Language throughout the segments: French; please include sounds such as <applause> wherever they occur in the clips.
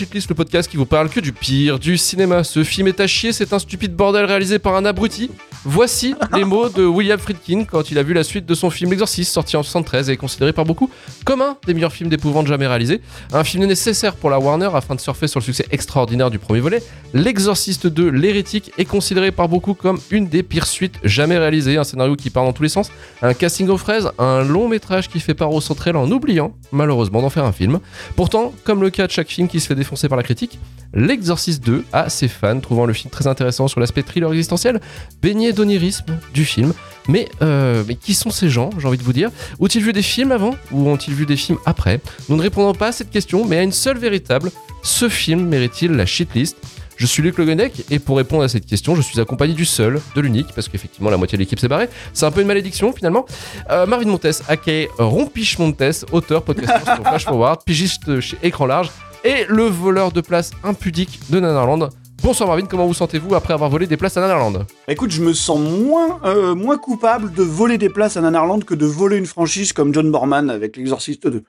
le podcast qui vous parle que du pire du cinéma. Ce film est à chier, c'est un stupide bordel réalisé par un abruti. Voici les mots de William Friedkin quand il a vu la suite de son film L'Exorciste, sorti en 73 et considéré par beaucoup comme un des meilleurs films d'épouvante jamais réalisés. Un film nécessaire pour la Warner afin de surfer sur le succès extraordinaire du premier volet. L'Exorciste 2, l'hérétique, est considéré par beaucoup comme une des pires suites jamais réalisées. Un scénario qui part dans tous les sens, un casting aux fraises, un long métrage qui fait part au central en oubliant, malheureusement, d'en faire un film. Pourtant, comme le cas de chaque film qui se fait défoncer par la critique, L'Exorciste 2 a ses fans, trouvant le film très intéressant sur l'aspect thriller existentiel, baigné du film. Mais, euh, mais qui sont ces gens, j'ai envie de vous dire? Ont-ils vu des films avant ou ont-ils vu des films après? Nous ne répondons pas à cette question, mais à une seule véritable. Ce film mérite-t-il la shitlist? Je suis Luc Le et pour répondre à cette question, je suis accompagné du seul, de l'unique, parce qu'effectivement la moitié de l'équipe s'est barrée. C'est un peu une malédiction finalement. Euh, Marvin Montes, aka Rompiche Montes, auteur, podcasteur sur Flash Forward, pigiste chez Écran Large et le voleur de place impudique de Nanarland. Bonsoir Marvin, comment vous sentez-vous après avoir volé des places à Nanarland Écoute, je me sens moins, euh, moins coupable de voler des places à Nanarland que de voler une franchise comme John Borman avec l'Exorciste 2. Tu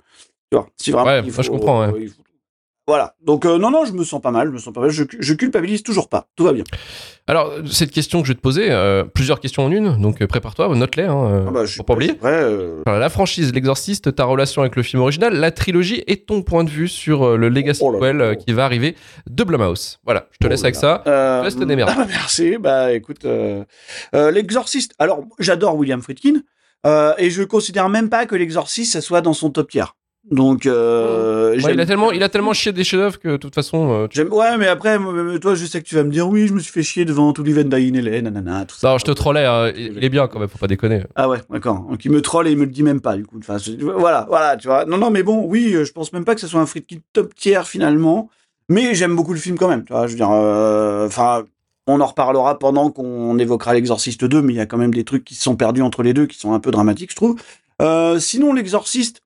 vois, si vraiment. Ouais, il je comprends, ouais. euh, il faut- Voilà. Donc, euh, non, non, je me sens pas mal, je me sens pas mal. Je, je culpabilise toujours pas. Tout va bien. Alors, cette question que je vais te poser, euh, plusieurs questions en une, donc euh, prépare-toi, note-les, hein, Ah bah, je pour pas oublier. Vrai, euh, Enfin, la franchise, l'exorciste, ta relation avec le film original, la trilogie et ton point de vue sur le Legacy Oh là qui va arriver de Blumhouse. Voilà, je te Oh laisse là avec ça. Laisse te démerder. ah bah, merci. Bah écoute, l'exorciste. Alors, j'adore William Friedkin et je considère même pas que l'exorciste ça soit dans son top tier. Donc, euh, Ouais, il, a tellement, il a tellement chié des chefs-d'œuvre que de toute façon. euh, tu- Ouais, mais après, toi, je sais que tu vas me dire oui, je me suis fait chier devant Tully Van Dyne, nanana, tout ça. Non, je te trollais, hein, il est bien quand même, faut pas déconner. Ah ouais, d'accord. Donc il me troll et il me le dit même pas, du coup. Enfin, je- voilà, voilà, tu vois. Non, non, mais bon, oui, euh, je pense même pas que ce soit un Friedkin top tier finalement. Mais j'aime beaucoup le film quand même, tu vois. Je veux dire, euh, enfin, on en reparlera pendant qu'on évoquera l'Exorciste 2, mais il y a quand même des trucs qui se sont perdus entre les deux qui sont un peu dramatiques, je trouve. Euh, sinon, l'Exorciste,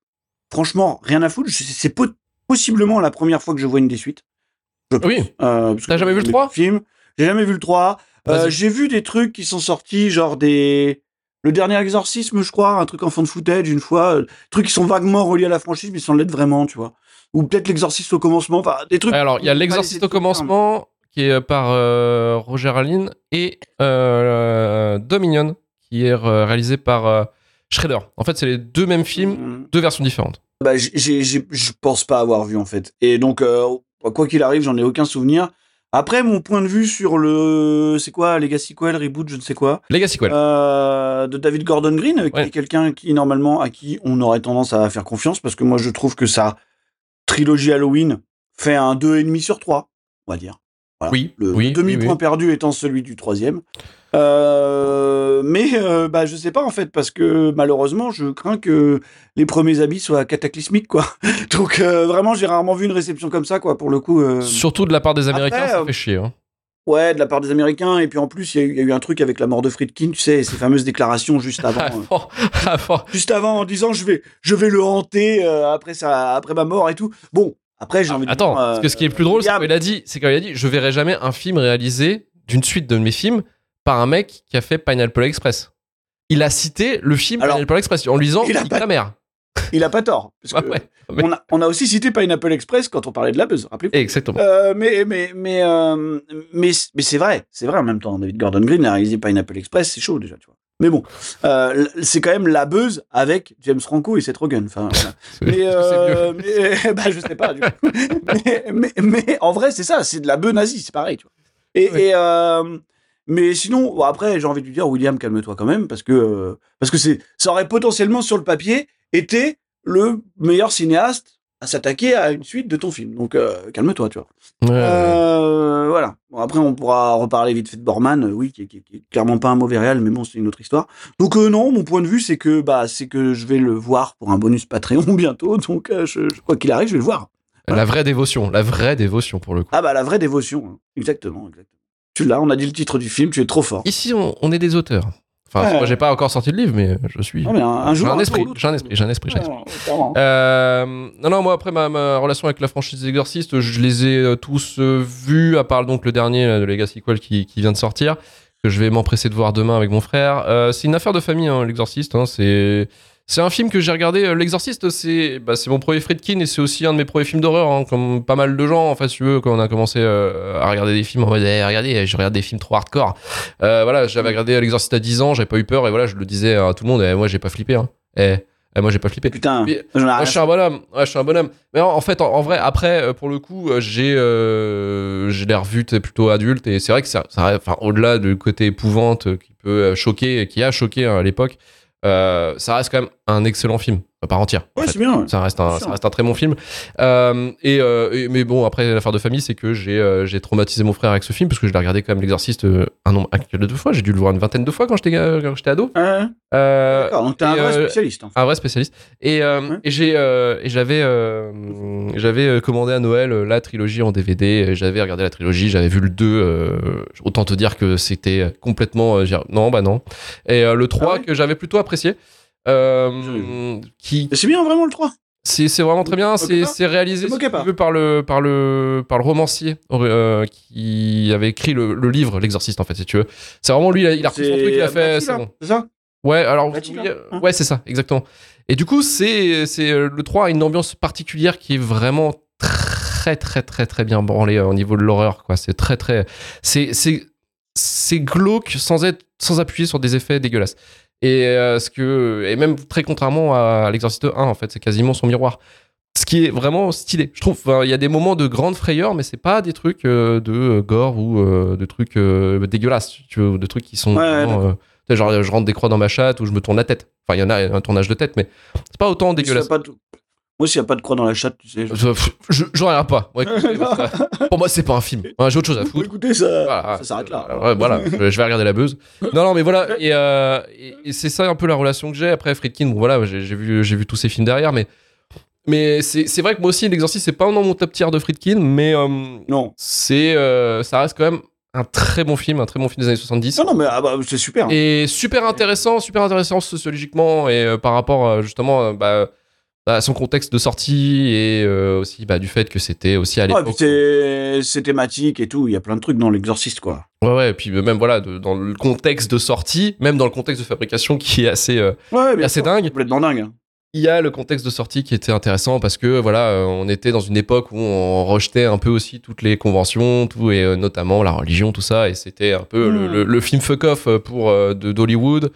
franchement, rien à foutre. C'est- C'est po- possiblement la première fois que je vois une des suites. Je. Oui. Euh, T'as jamais vu le j'ai 3? film. J'ai jamais vu le 3. Euh, j'ai vu des trucs qui sont sortis, genre des. Le dernier exorcisme, je crois, un truc en fond de footage une fois, euh, trucs qui sont vaguement reliés à la franchise, mais sans l'être vraiment, tu vois. Ou peut-être l'exorciste au commencement, enfin, des trucs. Alors, il y a l'exorciste au commencement, qui est par euh, Roger Allen, et Dominion, qui est réalisé par Shredder. En fait, c'est les deux mêmes films, Mm. deux versions différentes. Bah, j'ai- j'ai- j'ai- je pense pas avoir vu, en fait. Et donc, euh, quoi qu'il arrive, j'en ai aucun souvenir. Après, mon point de vue sur le. C'est quoi Legacy Quell, Reboot, je ne sais quoi. Legacy Quell. Euh, de David Gordon Green, qui est quelqu'un qui normalement à qui on aurait tendance à faire confiance parce que moi je trouve que sa trilogie Halloween fait un 2,5 sur 3, on va dire. Voilà. Oui, Le, oui, demi-point oui, oui. perdu étant celui du troisième. Euh, mais euh, bah, je sais pas en fait parce que malheureusement je crains que les premiers habits soient cataclysmiques quoi. <laughs> Donc euh, vraiment j'ai rarement vu une réception comme ça quoi pour le coup. euh, Surtout de la part des Américains, après, ça fait chier. hein. Ouais, de la part des Américains et puis en plus il y, a eu- il y a eu un truc avec la mort de Friedkin, tu sais, ces fameuses déclarations juste avant. <laughs> Avant- avant- juste avant en disant je vais je vais le hanter euh, après ça après ma mort et tout. Bon, après j'ai envie de Attends, dire, euh, parce que ce qui est plus drôle, c'est quand il a dit, c'est quand il a dit, je verrai jamais un film réalisé d'une suite de mes films par un mec qui a fait Pineapple Express. Il a cité le film Alors, Pineapple Express en lui disant, il a pas- ta mère. il a pas tort <laughs> parce Ouais, que ouais, mais- on, a, on a aussi cité Pineapple Express quand on parlait de la buzz, rappelez-vous. Exactement. Euh, mais mais mais euh, mais mais c'est vrai, c'est vrai en même temps. David Gordon Green a réalisé Pineapple Express, c'est chaud déjà, tu vois. Mais bon, euh, c'est quand même la buzz avec James Franco et Seth Rogen. Enfin, voilà. <laughs> mais, euh, mais <laughs> bah, je sais pas. Du coup. mais, mais, mais en vrai, c'est ça, c'est de la bœuf nazie, c'est pareil. Tu vois. Et, euh, mais sinon, bon, après, j'ai envie de lui dire, William, calme-toi quand même, parce que euh, parce que c'est, ça aurait potentiellement sur le papier été le meilleur cinéaste à s'attaquer à une suite de ton film. Donc euh, calme-toi, tu vois. Ouais, ouais. Euh, voilà. Bon, après, on pourra reparler vite fait de Borman, euh, oui, qui, est- qui est- qui est clairement pas un mauvais réel, mais bon, c'est une autre histoire. Donc non, mon point de vue, c'est que bah, c'est que je vais le voir pour un bonus Patreon <laughs> bientôt. Donc je, je- quoi qu'il arrive, je vais le voir. La vraie dévotion, la vraie dévotion pour le coup. Ah bah la vraie dévotion, hein. exactement, exactement. Tu l'as, on a dit le titre du film, tu es trop fort. Ici, on, on est des auteurs. Enfin, Ouais. moi, j'ai pas encore sorti de livre, mais je suis. Non, mais un, un J'ai un un esprit, j'ai un esprit, j'ai un esprit, j'ai. Ouais. Euh, non, non, moi après ma, ma relation avec la franchise des Exorcistes, je les ai euh, tous euh, vus, à part donc le dernier là, de Legacy Quell qui, qui vient de sortir, que je vais m'empresser de voir demain avec mon frère. Euh, c'est une affaire de famille, hein, l'Exorciste. hein, c'est C'est un film que j'ai regardé. euh, L'Exorciste, c'est bah, mon premier Friedkin et c'est aussi un de mes premiers films d'horreur. hein, comme pas mal de gens, en fait, si tu veux, quand on a commencé euh, à regarder des films en mode, Eh, regardez, je regarde des films trop hardcore. Euh, voilà, j'avais regardé L'Exorciste à 10 ans, j'avais pas eu peur et voilà, je le disais à tout le monde. Et moi, j'ai pas flippé. Hein. Eh, eh, moi, j'ai pas flippé. Putain, Puis- Moi, je suis un bonhomme. Ouais, je suis un bonhomme. Mais en, en fait, en, en vrai, après, pour le coup, j'ai euh, je l'ai revu t'es plutôt adulte et c'est vrai que ça, ça enfin, au-delà du côté épouvante qui peut choquer, qui a choqué hein, à l'époque, ça reste quand même un excellent film à part entière. en Ouais, fait. c'est bien. ouais. Ça reste, un, Bien ça sûr. reste un très bon film. Euh, et, euh, et- mais bon, après, l'affaire de famille, c'est que j'ai euh, j'ai traumatisé mon frère avec ce film parce que je l'ai regardé quand même l'exorciste un nombre incalculable de fois. J'ai dû le voir une vingtaine de fois quand j'étais quand j'étais ado. Ouais, Euh, donc t'es un vrai spécialiste. en fait. un vrai spécialiste. Et, Ouais. et j'ai et j'avais j'avais commandé à Noël la trilogie en DVD. J'avais regardé la trilogie, j'avais vu le 2. euh, autant te dire que c'était complètement non bah non. Et le 3 Ah que j'avais plutôt apprécié. Euh, qui c'est bien vraiment le 3. c'est c'est vraiment très bien. C'est réalisé si tu veux, par le par le par le romancier euh, qui avait écrit le, le livre L'Exorciste en fait si tu veux. C'est vraiment lui il a, il a repris son truc il a fait c'est là, bon. C'est ça Ouais, alors oui, euh, hein. ouais, c'est ça, exactement. Et du coup, c'est c'est le 3 a une ambiance particulière qui est vraiment très très très très bien branlée euh, au niveau de l'horreur quoi, c'est très très c'est c'est c'est glauque sans être sans appuyer sur des effets dégueulasses. Et euh, ce que et même très contrairement à l'Exorciste 1 en fait, c'est quasiment son miroir. Ce qui est vraiment stylé. Je trouve Enfin, il y a des moments de grande frayeur mais c'est pas des trucs euh, de euh, gore ou de trucs dégueulasses, tu de trucs qui sont Ouais, vraiment, genre je rentre des croix dans ma chatte ou je me tourne la tête. Enfin, il y en a un tournage de tête mais c'est pas autant dégueulasse. pas Moi, s'il n'y a pas de croix dans la chatte, tu sais. je- Je, je, regarde pas. Ouais, écoutez, <laughs> ça- pour moi, c'est pas un film. Ouais, J'ai autre chose à foutre. écoutez, ça, Voilà, ça s'arrête là. Ouais, voilà, je, vais regarder la buzz. Non, non, mais voilà. Et, euh, et- et c'est ça un peu la relation que j'ai. Après, Friedkin, bon, voilà, j'ai vu, vu tous ces films derrière, mais, mais c'est vrai que moi aussi, L'Exorciste, c'est pas dans mon top tier de Friedkin, mais euh, Non. c'est, euh, ça reste quand même un très bon film, un très bon film des années 70. Non, non, mais ah bah, c'est super. Et super intéressant, super intéressant sociologiquement et euh, par rapport euh, justement euh, bah, à son contexte de sortie et euh, aussi bah, du fait que c'était aussi à Ouais, l'époque. puis c'est thématique et tout. Il y a plein de trucs dans l'exorciste, quoi. Ouais, ouais, et puis euh, même voilà, de- dans le contexte de sortie, même dans le contexte de fabrication qui est assez, euh, Ouais, assez sûr. dingue, Complètement dingue. hein. il y a le contexte de sortie qui était intéressant parce que voilà, on était dans une époque où on rejetait un peu aussi toutes les conventions, tout, et euh, notamment la religion, tout ça, et c'était un peu le, Mm. le- le film fuck off pour de d'Hollywood.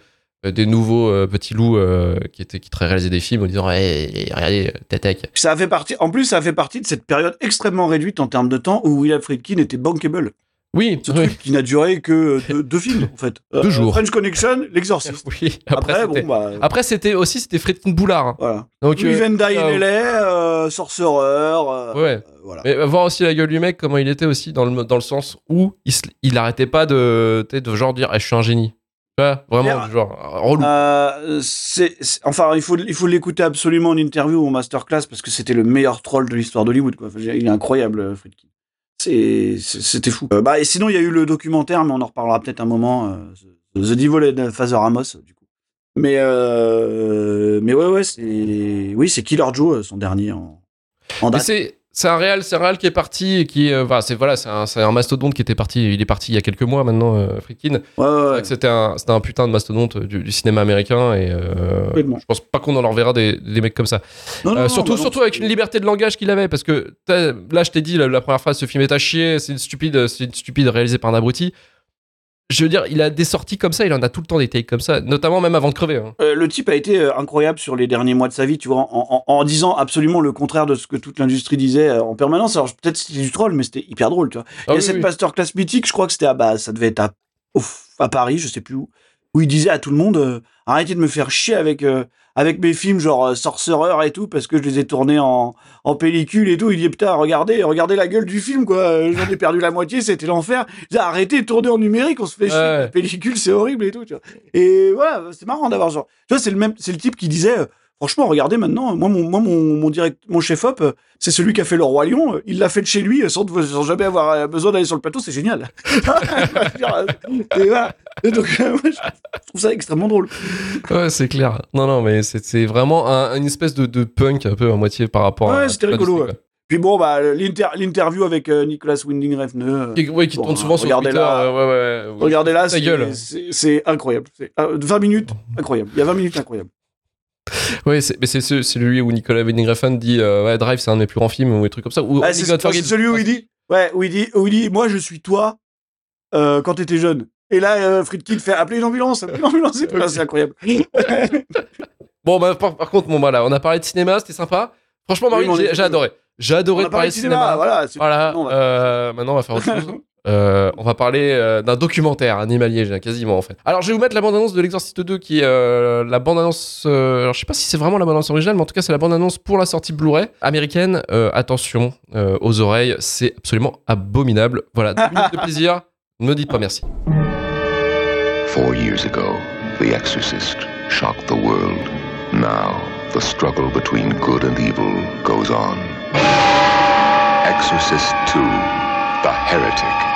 Euh, des nouveaux euh, petits loups euh, qui étaient qui réalisaient des films en disant hey, regardez Tatek Ça a fait partie. En plus, ça a fait partie de cette période extrêmement réduite en termes de temps où William Friedkin était bankable. oui Ce oui, truc qui n'a duré que <laughs> deux, deux films, en fait. Euh, Deux jours. French Connection, l'exorciste. <laughs> oui. après bon, bah. après, c'était aussi c'était Friedkin Boulard hein. Voilà. donc Louis Van euh, Sorcerer. ouais voilà. Mais voir aussi la gueule du mec, comment il était aussi dans le, dans le sens où il, il arrêtait pas de, de genre dire Eh, je suis un génie. Vois, vraiment, du genre relou. Euh, c'est, c'est- enfin, il faut, il faut l'écouter absolument en interview ou en masterclass parce que c'était le meilleur troll de l'histoire d'Hollywood. Quoi. Il est incroyable, euh, Friedkin. C'est, c'était fou. Euh, bah, et sinon, il y a eu le documentaire, mais on en reparlera peut-être un moment. euh, The Devil and Father Amos, du coup. Mais, mais ouais, ouais, c'est, oui, c'est Killer Joe, son dernier en, en Mais date. c'est c'est un réal, c'est un réal qui est parti et qui, euh, voilà, c'est voilà, c'est un, un mastodonte qui était parti. Il est parti il y a quelques mois maintenant, euh, Friedkin. Ouais, C'était un, c'était un putain de mastodonte du, du cinéma américain et euh, je pense pas qu'on en leur verra des, des mecs comme ça. Non, non, Euh, surtout, bah non, surtout avec une liberté de langage qu'il avait, parce que là, je t'ai dit, la, la première phrase, ce film est à chier, c'est une stupide, c'est une stupide réalisée par un abruti. Je veux dire, il a des sorties comme ça, il en a tout le temps des takes comme ça, notamment même avant de crever. hein. Euh, le type a été euh, incroyable sur les derniers mois de sa vie, tu vois, en, en- en disant absolument le contraire de ce que toute l'industrie disait euh, en permanence. Alors peut-être c'était du troll, mais c'était hyper drôle, tu vois. Ah il y a oui, cette oui. masterclass mythique, je crois que c'était à, bah, ça devait être à, Paris, je sais plus où, où il disait à tout le monde euh, arrêtez de me faire chier avec euh, avec mes films genre euh, Sorcerer et tout parce que je les ai tournés en, en pellicule et tout. Il dit putain regardez regardez la gueule du film quoi. Euh, J'en ai perdu la moitié, c'était l'enfer. Il dit arrêtez de tourner en numérique, on se fait chier. Ouais. Pellicule c'est horrible et tout. Tu vois. Et voilà, c'est marrant d'avoir genre. Tu vois c'est le même, c'est le type qui disait. Franchement, regardez maintenant, moi, mon, moi, mon, mon direct, mon chef-op, euh, c'est celui qui a fait le Roi Lion. euh, Il l'a fait de chez lui, euh, sans, sans jamais avoir besoin d'aller sur le plateau. C'est génial. <laughs> et voilà. Et donc, euh, moi, je trouve ça extrêmement drôle. Ouais, c'est clair. Non, non, mais c'est- vraiment un- une espèce de, de punk un peu à moitié par rapport à. Ouais, c'était rigolo, Puis bon, bah, l'inter- l'interview avec euh, Nicolas Winding Refn. euh, quoi. Qui, ouais, Bon, tourne souvent sur Twitter. là. euh, ouais, ouais, ouais. Regardez là, c'est incroyable. C'est, euh, 20 minutes, incroyable. Il y a 20 minutes, incroyable. Oui, c'est, mais c'est ce- celui où Nicolas Winding Refn dit euh, ouais, Drive, c'est un de mes plus grands films ou des trucs comme ça. Ou Ah, c'est celui où il dit, ouais, où il dit, où il dit, moi je suis toi euh, quand t'étais jeune. Et là, euh, Friedkin fait appeler une ambulance, appeler une ambulance, c'est <laughs> incroyable. <laughs> Bon, bah, par, par contre, bon, voilà, on a parlé de cinéma, c'était sympa. Franchement, Oui, on j'ai, adoré. J'ai On adoré de parler de cinéma, cinéma. voilà. Voilà, Non, on va- euh, maintenant on va faire autre <laughs> chose. Euh, on va parler euh, d'un documentaire animalier, quasiment en fait. Alors je vais vous mettre la bande-annonce de l'Exorciste 2 qui est euh, la bande-annonce. alors je sais pas si c'est vraiment la bande-annonce originale, mais en tout cas c'est la bande-annonce pour la sortie Blu-ray américaine. Attention aux oreilles, c'est absolument abominable. Voilà, deux minutes de plaisir. Ne dites pas merci. Four years ago, The Exorcist shocked the world. Now, the struggle between good and evil goes on. Exorcist 2 The Heretic.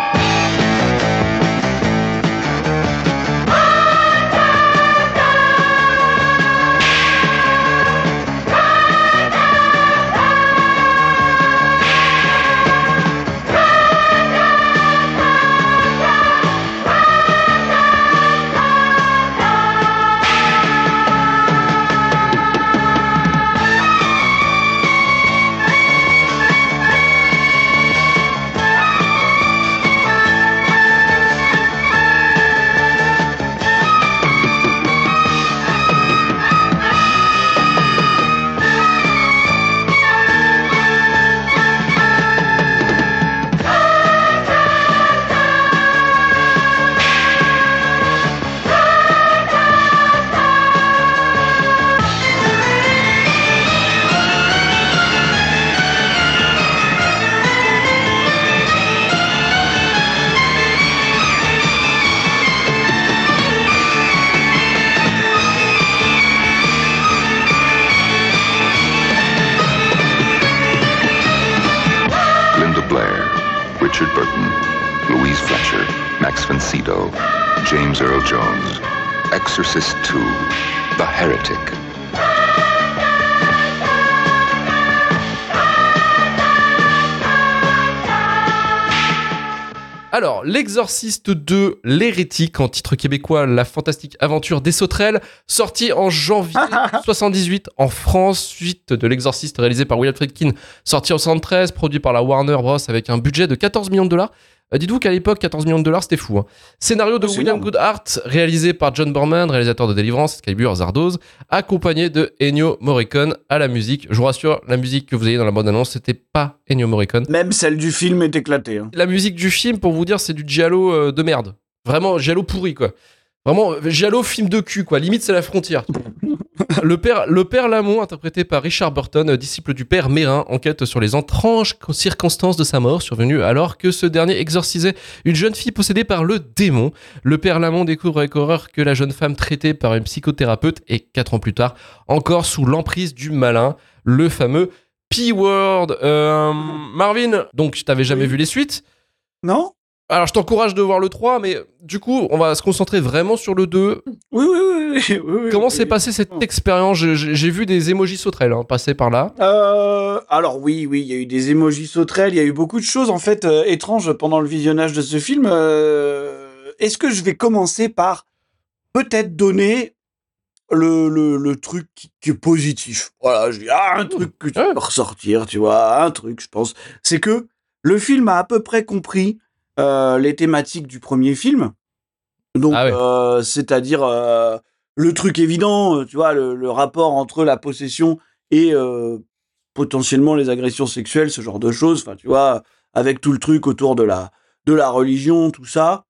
Alors, L'Exorciste 2, l'hérétique, en titre québécois, la fantastique aventure des sauterelles, sorti en janvier <laughs> 78 en France, suite de L'Exorciste réalisé par William Friedkin, sorti en 73, produit par la Warner Bros. avec un budget de 14 millions de dollars. Euh, Dites-vous qu'à l'époque, 14 millions de dollars, c'était fou. hein. Scénario de William énorme. Goodhart, réalisé par John Borman, réalisateur de Délivrance, Excalibur, Zardoz, accompagné de Ennio Morricone à la musique. Je vous rassure, la musique que vous avez dans la bande-annonce, c'était pas Ennio Morricone. Même celle du film est éclatée. hein. La musique du film, pour vous dire, c'est du giallo euh, de merde. Vraiment, giallo pourri, quoi. Vraiment, euh, giallo film de cul, quoi. Limite, c'est la frontière. <laughs> <laughs> le, père, le père Lamont, interprété par Richard Burton, euh, disciple du père Mérin, enquête sur les étranges co- circonstances de sa mort survenue alors que ce dernier exorcisait une jeune fille possédée par le démon. Le père Lamont découvre avec horreur que la jeune femme traitée par une psychothérapeute est, quatre ans plus tard, encore sous l'emprise du malin, le fameux P-Word. Euh, Marvin, donc tu t'avais jamais Oui. vu les suites? Non alors, je t'encourage de voir le 3, mais du coup, on va se concentrer vraiment sur le 2. Oui, oui, oui. oui, oui, oui, Comment oui. s'est passée cette expérience J'ai vu des émojis sauterelles hein, passer par là. Euh, alors oui, oui, il y a eu des émojis sauterelles, il y a eu beaucoup de choses en fait euh, étranges pendant le visionnage de ce film. Euh, Est-ce que je vais commencer par peut-être donner le, le, le truc qui, qui est positif? Voilà, je dis ah, un truc que tu peux ressortir, tu vois, un truc, je pense. C'est que le film a à peu près compris les thématiques du premier film. Donc, Ah ouais. euh, c'est-à-dire euh, le truc évident, euh, tu vois, le, le rapport entre la possession et euh, potentiellement les agressions sexuelles, ce genre de choses. Enfin, tu vois, avec tout le truc autour de la, de la religion, tout ça.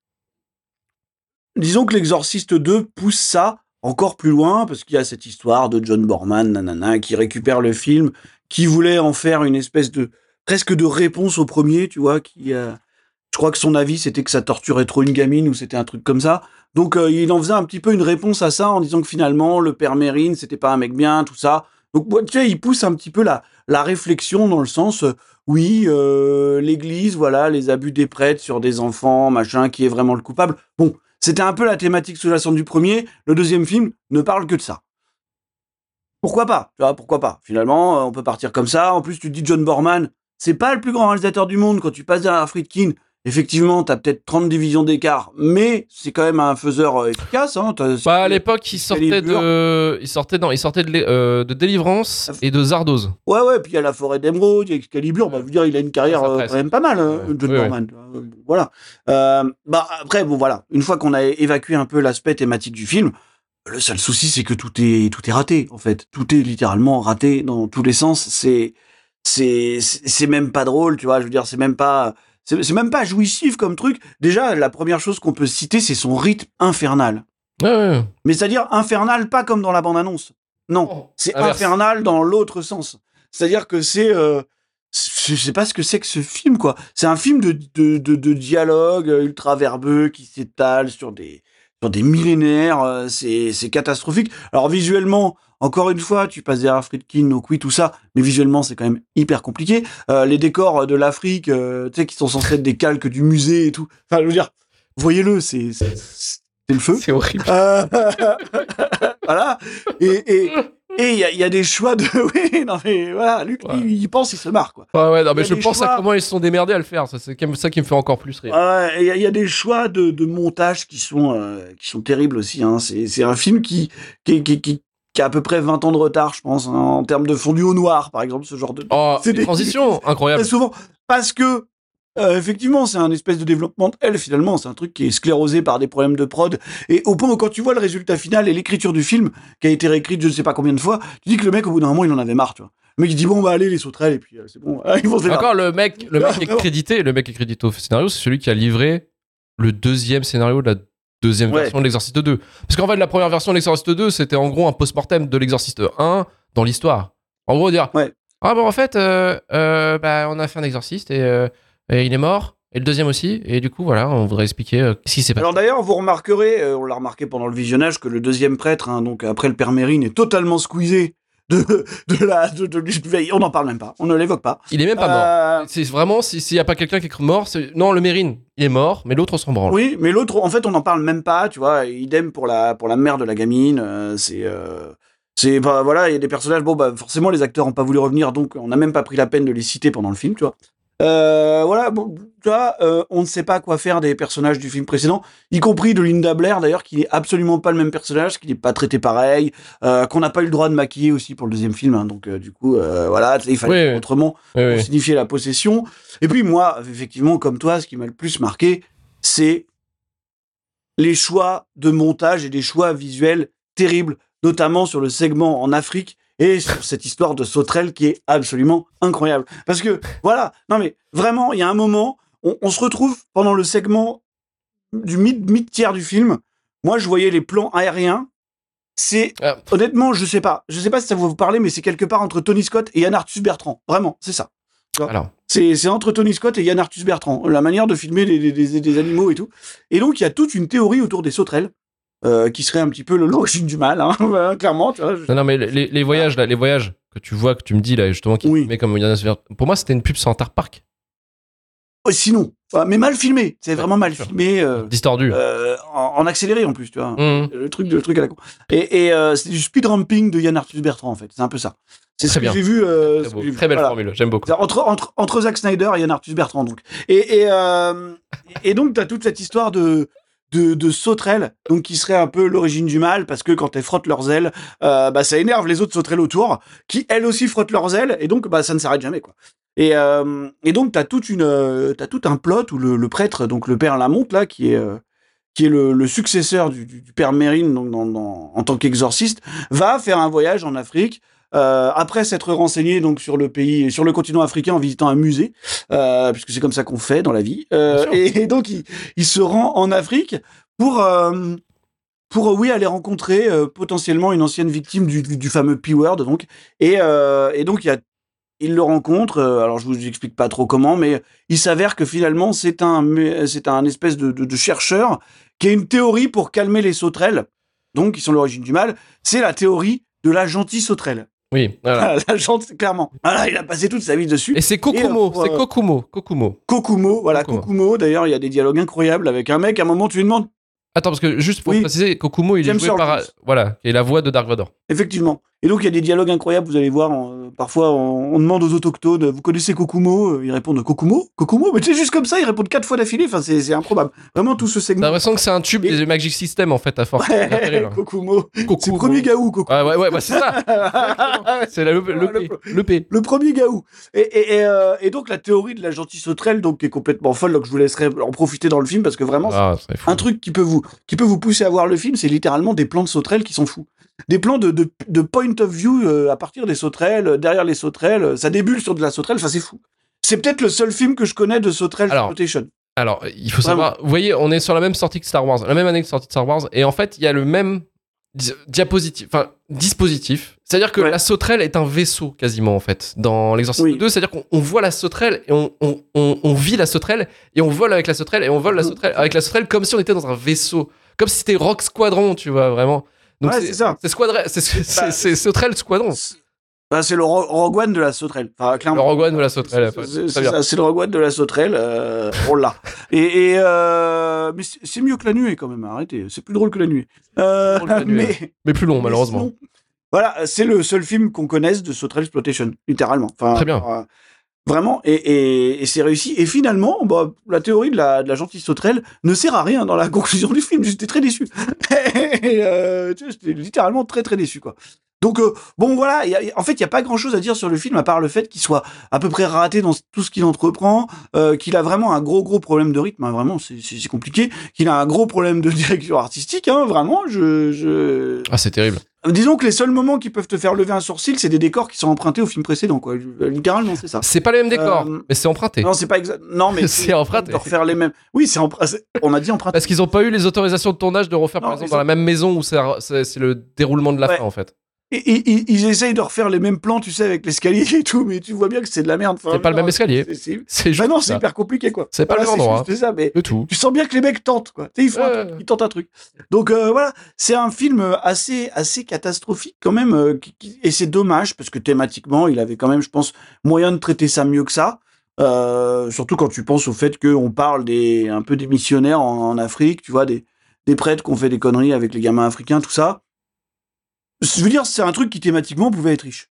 Disons que l'Exorciste 2 pousse ça encore plus loin, parce qu'il y a cette histoire de John Borman, nanana, qui récupère le film, qui voulait en faire une espèce de presque de réponse au premier, tu vois, qui euh, crois que son avis c'était que ça torturait trop une gamine ou c'était un truc comme ça. Donc euh, il en faisait un petit peu une réponse à ça en disant que finalement le père Mérine c'était pas un mec bien, tout ça. Donc tu il pousse un petit peu la, la réflexion dans le sens, euh, oui, euh, l'Église, voilà, les abus des prêtres sur des enfants, machin, qui est vraiment le coupable. Bon, c'était un peu la thématique sous-jacente du premier. Le deuxième film ne parle que de ça. Pourquoi pas Tu vois, pourquoi pas Finalement, on peut partir comme ça. En plus, tu dis John Borman, c'est pas le plus grand réalisateur du monde quand tu passes derrière Friedkin Effectivement, t'as peut-être 30 divisions d'écart, mais c'est quand même un faiseur euh, efficace. Hein. Bah, à l'époque, il sortait de, il sortait, non, il sortait de, euh, de Délivrance et de Zardoz. Ouais, ouais, puis il y a la forêt d'émeraude, il y a Excalibur, bah, je veux dire, il a une carrière euh, quand même pas mal, hein, Ouais. John Oui, Norman. Voilà. Euh, bah, après, bon, voilà, une fois qu'on a évacué un peu l'aspect thématique du film, le seul souci, c'est que tout est, tout est raté, en fait. Tout est littéralement raté dans tous les sens. C'est c'est même pas drôle, tu vois, je veux dire, c'est même pas, c'est c'est même pas jouissif comme truc. Déjà, la première chose qu'on peut citer, c'est son rythme infernal. Ouais, ouais. Mais c'est-à-dire infernal, pas comme dans la bande-annonce. Non. C'est Inverse. infernal dans l'autre sens. C'est-à-dire que c'est. euh, je sais pas ce que c'est que ce film, quoi. C'est un film de, de, de, de dialogue ultra verbeux qui s'étale sur des, sur des millénaires. euh, C'est c'est catastrophique. Alors, visuellement, encore une fois, tu passes derrière Friedkin, Okui, tout ça, mais visuellement, c'est quand même hyper compliqué. Euh, les décors de l'Afrique, euh, tu sais, qui sont censés être des calques du musée et tout. Enfin, je veux dire, voyez-le, c'est le feu. C'est horrible. Euh, <laughs> voilà. Et et et il y, a- il y a des choix de. <laughs> Oui, non mais voilà, Luc, Ouais. il, il pense, il se marre quoi. Ouais, ouais, non, mais je pense choix. à comment ils se sont démerdés à le faire. C'est ça qui me fait encore plus rire. Ouais, Il y, a- il y a des choix de, de montage qui sont euh, qui sont terribles aussi. Hein. C'est c'est un film qui qui, qui qui qui a à peu près 20 ans de retard, je pense, hein, en termes de fondu au noir, par exemple, ce genre de. Oh, C'est des- <laughs> souvent, parce que euh, effectivement, c'est un espèce de développement de elle finalement, c'est un truc qui est sclérosé par des problèmes de prod et au point où quand tu vois le résultat final et l'écriture du film qui a été réécrite je ne sais pas combien de fois, tu dis que le mec au bout d'un moment il en avait marre, tu vois. Le mec il dit bon bah allez les sauterelles et puis euh, c'est bon, <laughs> ils vont se. Encore le mec, le mec <laughs> est crédité, le mec est crédité au scénario, c'est celui qui a livré le deuxième scénario de la deuxième Ouais. version de l'Exorciste 2. Parce qu'en fait, la première version de l'Exorciste 2, c'était en gros un post-mortem de l'Exorciste 1 dans l'histoire. En gros, dire Ouais. Ah bon, en fait, euh, euh, bah, on a fait un exorciste et, euh, et il est mort, et le deuxième aussi, et du coup, voilà, on voudrait expliquer ce qui s'est passé. Alors d'ailleurs, vous remarquerez, on l'a remarqué pendant le visionnage, que le deuxième prêtre, hein, donc après le père Mérine, est totalement squeezé de, de la, de, on n'en parle même pas, on ne l'évoque pas. Il est même pas mort. Euh, C'est vraiment, si- s'il n'y a pas quelqu'un qui est mort, c'est. Non, le Mérine, il est mort, mais l'autre s'en branle. Oui, mais l'autre, en fait, on n'en parle même pas, tu vois. Idem pour la, pour la mère de la gamine. euh, c'est, euh, c'est, bah, voilà, il y a des personnages. Bon, bah, forcément, les acteurs n'ont pas voulu revenir, donc on n'a même pas pris la peine de les citer pendant le film, tu vois. Euh, voilà, bon, euh, on ne sait pas quoi faire des personnages du film précédent, y compris de Linda Blair, d'ailleurs, qui n'est absolument pas le même personnage, qui n'est pas traité pareil, euh, qu'on n'a pas eu le droit de maquiller aussi pour le deuxième film, hein, donc du coup, voilà, il fallait Oui, autrement Oui, oui. pour signifier la possession. Et puis moi, effectivement, comme toi, ce qui m'a le plus marqué, c'est les choix de montage et des choix visuels terribles, notamment sur le segment en Afrique et sur cette histoire de sauterelle qui est absolument incroyable. Parce que, voilà, non mais vraiment, il y a un moment, on, on se retrouve pendant le segment du mid- mid-tiers du film. Moi, je voyais les plans aériens. C'est Ah. honnêtement, je sais pas, je sais pas si ça va vous parler, mais c'est quelque part entre Tony Scott et Yann Arthus Bertrand. Vraiment, c'est ça. Alors, C'est entre Tony Scott et Yann Arthus Bertrand, la manière de filmer des, des- des- des animaux et tout. Et donc, il y a toute une théorie autour des sauterelles, euh, qui serait un petit peu l'origine du mal, hein, <laughs> bah, clairement. Tu vois, je- non, non, mais les, les voyages, là, les voyages que tu vois, que tu me dis, là, justement, qui Oui. met comme Pour moi, c'était une pub Center Park. Oh, sinon, enfin, mais mal filmé. C'est vraiment mal sûr. filmé, euh, Distordu. euh, en, en accéléré en plus, tu vois. Mmh. Le truc, le truc à la con. Et, et c'est du speed ramping de Yann Arthus Bertrand, en fait. C'est un peu ça. C'est ce Très que bien. j'ai vu. euh, Très, beau. vu. Très belle Voilà. formule, j'aime beaucoup. Entre, entre, entre Zack Snyder et Yann Arthus Bertrand, donc. Et, et, euh, et donc, tu as toute cette histoire de, de, sauterelles, donc qui serait un peu l'origine du mal, parce que quand elles frottent leurs ailes, euh, bah, ça énerve les autres sauterelles autour, qui elles aussi frottent leurs ailes, et donc bah, ça ne s'arrête jamais. quoi. Et, euh, et donc, tu as, toute une, euh, t'as tout un plot où le, prêtre, donc le père Lamonte, là, qui est. qui est le, successeur du, père Mérine donc en tant qu'exorciste, va faire un voyage en Afrique euh, après s'être renseigné donc sur le pays, sur le continent africain en visitant un musée, euh, puisque c'est comme ça qu'on fait dans la vie. Euh, et, et donc il, il se rend en Afrique pour pour oui aller rencontrer potentiellement une ancienne victime du, du, du fameux P-word donc et, et donc il y a il le rencontre, alors je vous explique pas trop comment, mais il s'avère que finalement c'est un c'est un espèce de, de, de chercheur qui a une théorie pour calmer les sauterelles, donc qui sont l'origine du mal. C'est la théorie de la gentille sauterelle. Oui, voilà. <laughs> la gentille, clairement. Voilà, il a passé toute sa vie dessus. Et c'est Kokumo, Et, euh, c'est Kokumo, Kokumo. Kokumo, voilà, Kokumo. Kokumo. D'ailleurs, il y a des dialogues incroyables avec un mec. À un moment, tu lui demandes, Attends, parce que juste pour Oui. préciser, Kokumo, il James est joué par. Jones. Voilà, qui est la voix de Dark Vador. effectivement. Et donc il y a des dialogues incroyables, vous allez voir. parfois, on, on demande aux autochtones, vous connaissez Kokumo? Euh, Ils répondent Kokumo? Kokumo? Mais c'est juste comme ça, ils répondent quatre fois d'affilée. Enfin, c'est improbable. Vraiment tout ce T'as segment. l'impression que c'est un tube Et- des Magic System en fait, à force. Terrible. Kokumo. C'est le premier gaou, Kokumo. Ouais, ouais, ouais, bah, c'est ça. <laughs> C'est le, le, Le- P. Le P. Le premier gaou. Et, euh, et donc la théorie de la gentille sauterelle, donc qui est complètement folle, donc je vous laisserai en profiter dans le film parce que vraiment, Ah, un truc qui peut vous qui peut vous pousser à voir le film, c'est littéralement des plans de sauterelles qui sont fous. Des plans de, de, de point of view euh, à partir des sauterelles, euh, derrière les sauterelles, euh, ça débule sur de la sauterelle, enfin c'est fou. C'est peut-être le seul film que je connais de sauterelle Alors, exploitation. Alors, il faut Vraiment. savoir, vous voyez, on est sur la même sortie que Star Wars, la même année que sortie de Star Wars, et en fait, il y a le même di- enfin, dispositif. C'est-à-dire que Ouais. la sauterelle est un vaisseau, quasiment, en fait, dans l'exorcisme Oui. 2. C'est-à-dire qu'on on voit la sauterelle, et on, on, on, on vit la sauterelle, et on vole avec la sauterelle, et on vole la sauterelle, avec la sauterelle comme si on était dans un vaisseau. Comme si c'était Rock Squadron, tu vois, vraiment. Donc, Ouais, c'est ça. C'est Squadron, c'est Bah, c'est sauterelle Squadron. Bah, c'est le Ro- Rogue One de la sauterelle. Enfin, Le clairement. Rogue One de la sauterelle. C'est- le Rogue One de la sauterelle. euh, on l'a. <laughs> Et, et, euh, mais c'est mieux que la nuée quand même. Arrêtez. C'est plus drôle que la nuée. Euh, que la nuée. mais, Mais plus long, malheureusement. sinon, voilà, c'est le seul film qu'on connaisse de Sauterelle Exploitation, littéralement. Enfin, Très bien. Vraiment, et, et, c'est réussi. Et finalement, bah, la théorie de la, gentille sauterelle ne sert à rien dans la <laughs> conclusion du film. J'étais très déçu. <laughs> euh, J'étais littéralement très très déçu, quoi. Donc euh, bon voilà, il y a- en fait il y a pas grand chose à dire sur le film à part le fait qu'il soit à peu près raté dans tout ce qu'il entreprend, euh, qu'il a vraiment un gros gros problème de rythme, hein, vraiment c'est- compliqué, qu'il a un gros problème de <laughs> direction artistique, hein, vraiment je, je Ah, c'est terrible. disons que les seuls moments qui peuvent te faire lever un sourcil c'est des décors qui sont empruntés au film précédent quoi, littéralement c'est ça. C'est pas les mêmes décors, Euh, mais c'est emprunté. Non c'est pas exact, non mais <laughs> C'est emprunté. de refaire les mêmes, oui c'est emprunté, on a dit emprunté. Parce qu'ils n'ont pas eu les autorisations de tournage de refaire, par exemple, dans ont- la même maison où c'est le déroulement de la Ouais. fin, en fait. Et, et- et- ils essayent de refaire les mêmes plans tu sais avec l'escalier et tout, mais tu vois bien que c'est de la merde. Enfin, C'est pas le même escalier. c'est- <laughs> Bah non, c'est hyper compliqué quoi. C'est pas Voilà, le même endroit. C'est ça, mais Le tout. tu sens bien que les mecs tentent quoi. Ils font un Ouais. truc, ils tentent un truc. Donc euh, voilà, c'est un film assez assez catastrophique quand même, euh, qui- qui- et c'est dommage parce que thématiquement, il avait quand même, je pense, moyen de traiter ça mieux que ça. Euh, surtout quand tu penses au fait qu'on parle des un peu des missionnaires en, en Afrique, tu vois, des des prêtres qui ont fait des conneries avec les gamins africains, tout ça. Je veux dire, c'est un truc qui thématiquement pouvait être riche.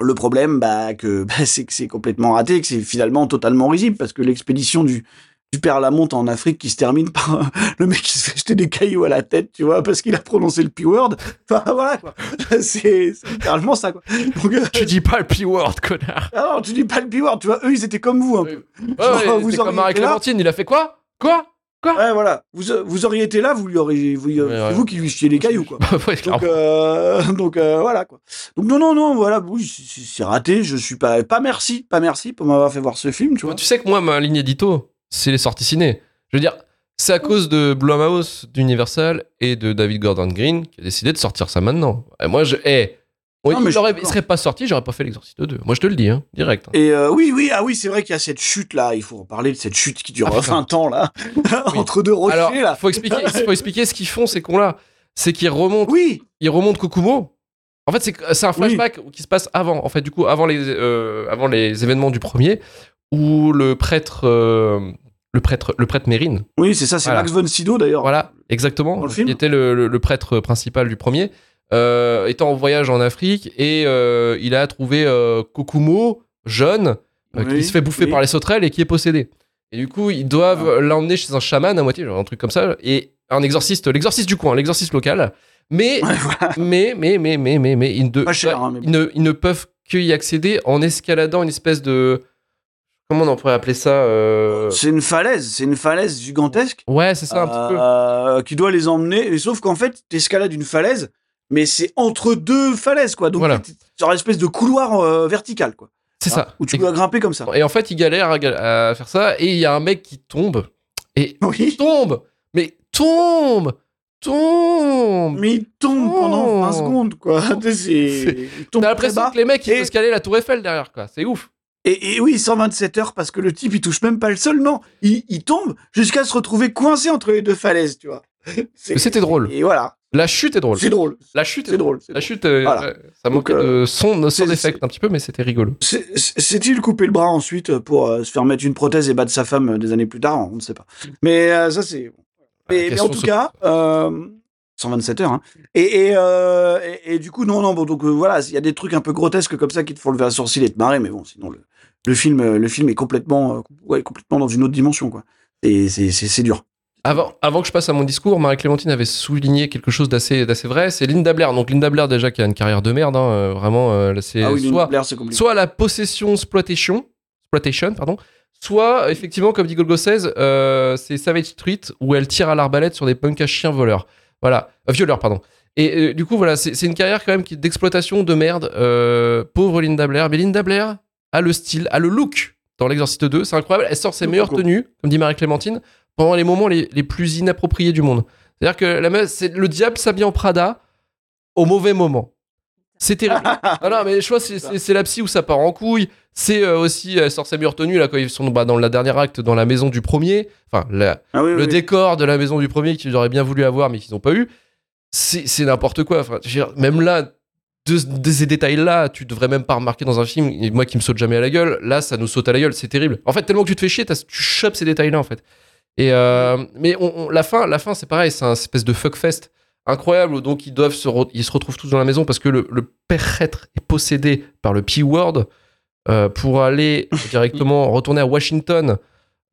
Le problème, bah, que, <laughs> bah, c'est que c'est complètement raté, que c'est finalement totalement risible, parce que l'expédition du, du père Lamonte en Afrique qui se termine par euh, <laughs> le mec qui se fait jeter des cailloux à la tête, tu vois, parce qu'il a prononcé le P-word. <laughs> Enfin, voilà, quoi. C'est littéralement ça, quoi. Donc, euh, Tu dis pas le P-word, connard. ah non, tu dis pas le P-word, tu vois, eux, ils étaient comme vous, un peu. Ouais, vous c'est comme Marie là Clémentine, il a fait quoi? Quoi? Ouais, voilà. Vous, vous auriez été là, vous lui auriez, vous, Ouais, ouais. c'est vous qui lui chiez les cailloux, quoi. <laughs> Ouais, clairement. Donc, euh, <laughs> donc euh, voilà quoi. Donc non non non voilà oui c'est- raté. Je suis pas pas merci pas merci pour m'avoir fait voir ce film tu vois. Tu sais que moi, ma ligne édito, c'est les sorties ciné. Je veux dire, c'est à cause de Blumhouse, d'Universal et de David Gordon Green qui a décidé de sortir ça maintenant. Et moi, je. Eh, oui, Non, mais il, je aurait- il serait pas sorti, j'aurais pas fait l'Exorciste 2. Moi, je te le dis, hein, direct. Et euh, oui oui ah oui c'est vrai qu'il y a cette chute là. Il faut en parler de cette chute qui dure Ah, putain. 20 ans là <laughs> entre deux rochers Alors, là. faut expliquer, faut expliquer ce qu'ils font, ces cons-là. C'est qu'ils remontent, Oui ils remontent Kokumo. En fait, c'est c'est un flashback qui se passe avant. En fait, du coup, avant les, euh, avant les événements du premier, où le prêtre, euh, le prêtre, le prêtre Mérine, oui c'est ça c'est Voilà. Max von Sydow d'ailleurs. Voilà, exactement. Dans le film Qui était le, le- le prêtre principal du premier, euh, étant en voyage en Afrique et euh, il a trouvé euh, Kokumo, jeune, euh, Oui, qui se fait bouffer oui. par les sauterelles et qui est possédé. Et du coup, ils doivent l'emmener chez un chaman à moitié, genre un truc comme ça, et un exorciste, l'exorciste du coin, l'exorciste local. Mais, Ouais, voilà. mais, mais, mais, mais, mais, mais, ils, ne, cher, hein, mais ils, ne, ils ne peuvent qu'y accéder en escaladant une espèce de. Comment on pourrait appeler ça euh, C'est une falaise c'est une falaise gigantesque. Ouais, c'est ça, un petit peu. euh, qui doit les emmener. Et sauf qu'en fait, t'escalades une falaise, mais c'est entre deux falaises, quoi. Donc, Voilà. sur une espèce de couloir euh, vertical, quoi. C'est ça. Où tu Et- dois grimper comme ça. Et en fait, il galère à, à faire ça. Et il y a un mec qui tombe. Et Oui. tombe Mais tombe Tombe Mais il tombe pendant 20 Oh. secondes, quoi. <laughs> T'as l'impression que les mecs, ils Et- peuvent escalader la tour Eiffel derrière, quoi. C'est ouf. Et, et oui, 127 heures parce que le type, il touche même pas le sol, non. Il, il tombe jusqu'à se retrouver coincé entre les deux falaises, tu vois. <laughs> C'était drôle. Et voilà. La chute est drôle. C'est drôle. La chute est drôle. La chute, euh, Voilà. ça manquait euh, de son, son effect un petit peu, mais c'était rigolo. C'est-il couper le bras ensuite pour euh, se faire mettre une prothèse et battre sa femme euh, des années plus tard? On ne sait pas. Mais euh, ça, c'est. Mais, mais en tout se- cas, euh, 127 heures. Hein. Et, et, euh, et, et du coup, non, non, bon, donc euh, voilà, il y a des trucs un peu grotesques comme ça qui te font lever un sourcil et te marrer, mais bon, sinon, le, le film, euh, le film est complètement, euh, ouais, complètement dans une autre dimension, quoi. Et c'est dur. Avant, avant que je passe à mon discours, Marie-Clémentine avait souligné quelque chose d'assez, vrai. C'est Linda Blair. Donc Linda Blair, déjà, qui a une carrière de merde, hein, euh, vraiment, euh, là, Ah oui, soit, Blair, soit la possession exploitation, exploitation pardon, soit effectivement, comme dit Golgo 16, euh, c'est Savage Street où elle tire à l'arbalète sur des punks à chiens voleurs. Voilà, euh, violeurs, pardon. Et du coup, voilà, c'est une carrière quand même d'exploitation de merde. pauvre Linda Blair. Mais Linda Blair a le style, a le look dans L'Exorciste 2. C'est incroyable. Elle sort ses meilleures tenues, comme dit Marie-Clémentine, pendant les moments les, les plus inappropriés du monde. C'est-à-dire que la meuf, c'est le diable s'habille en Prada au mauvais moment. C'est terrible. non, <laughs> non, mais je vois, c'est- la psy où ça part en couille. C'est euh, aussi, elle sort ses meilleures tenues là, quand ils sont bah, dans le dernier acte, dans la maison du premier. Enfin, la- Ah oui, le oui. décor de la maison du premier qu'ils auraient bien voulu avoir, mais qu'ils n'ont pas eu. C'est n'importe quoi. Enfin, même là, de, de ces détails-là, tu devrais même pas remarquer dans un film. Et moi qui me saute jamais à la gueule, là, ça nous saute à la gueule. C'est terrible. En fait, tellement que tu te fais chier, tu chopes ces détails-là, en fait. Et euh, mais on- on- la fin, la fin, c'est pareil. C'est un espèce de fuckfest incroyable où donc ils doivent se, re- ils se retrouvent tous dans la maison parce que le, le prêtre est possédé par le P-word euh, pour aller <coughs> directement retourner à Washington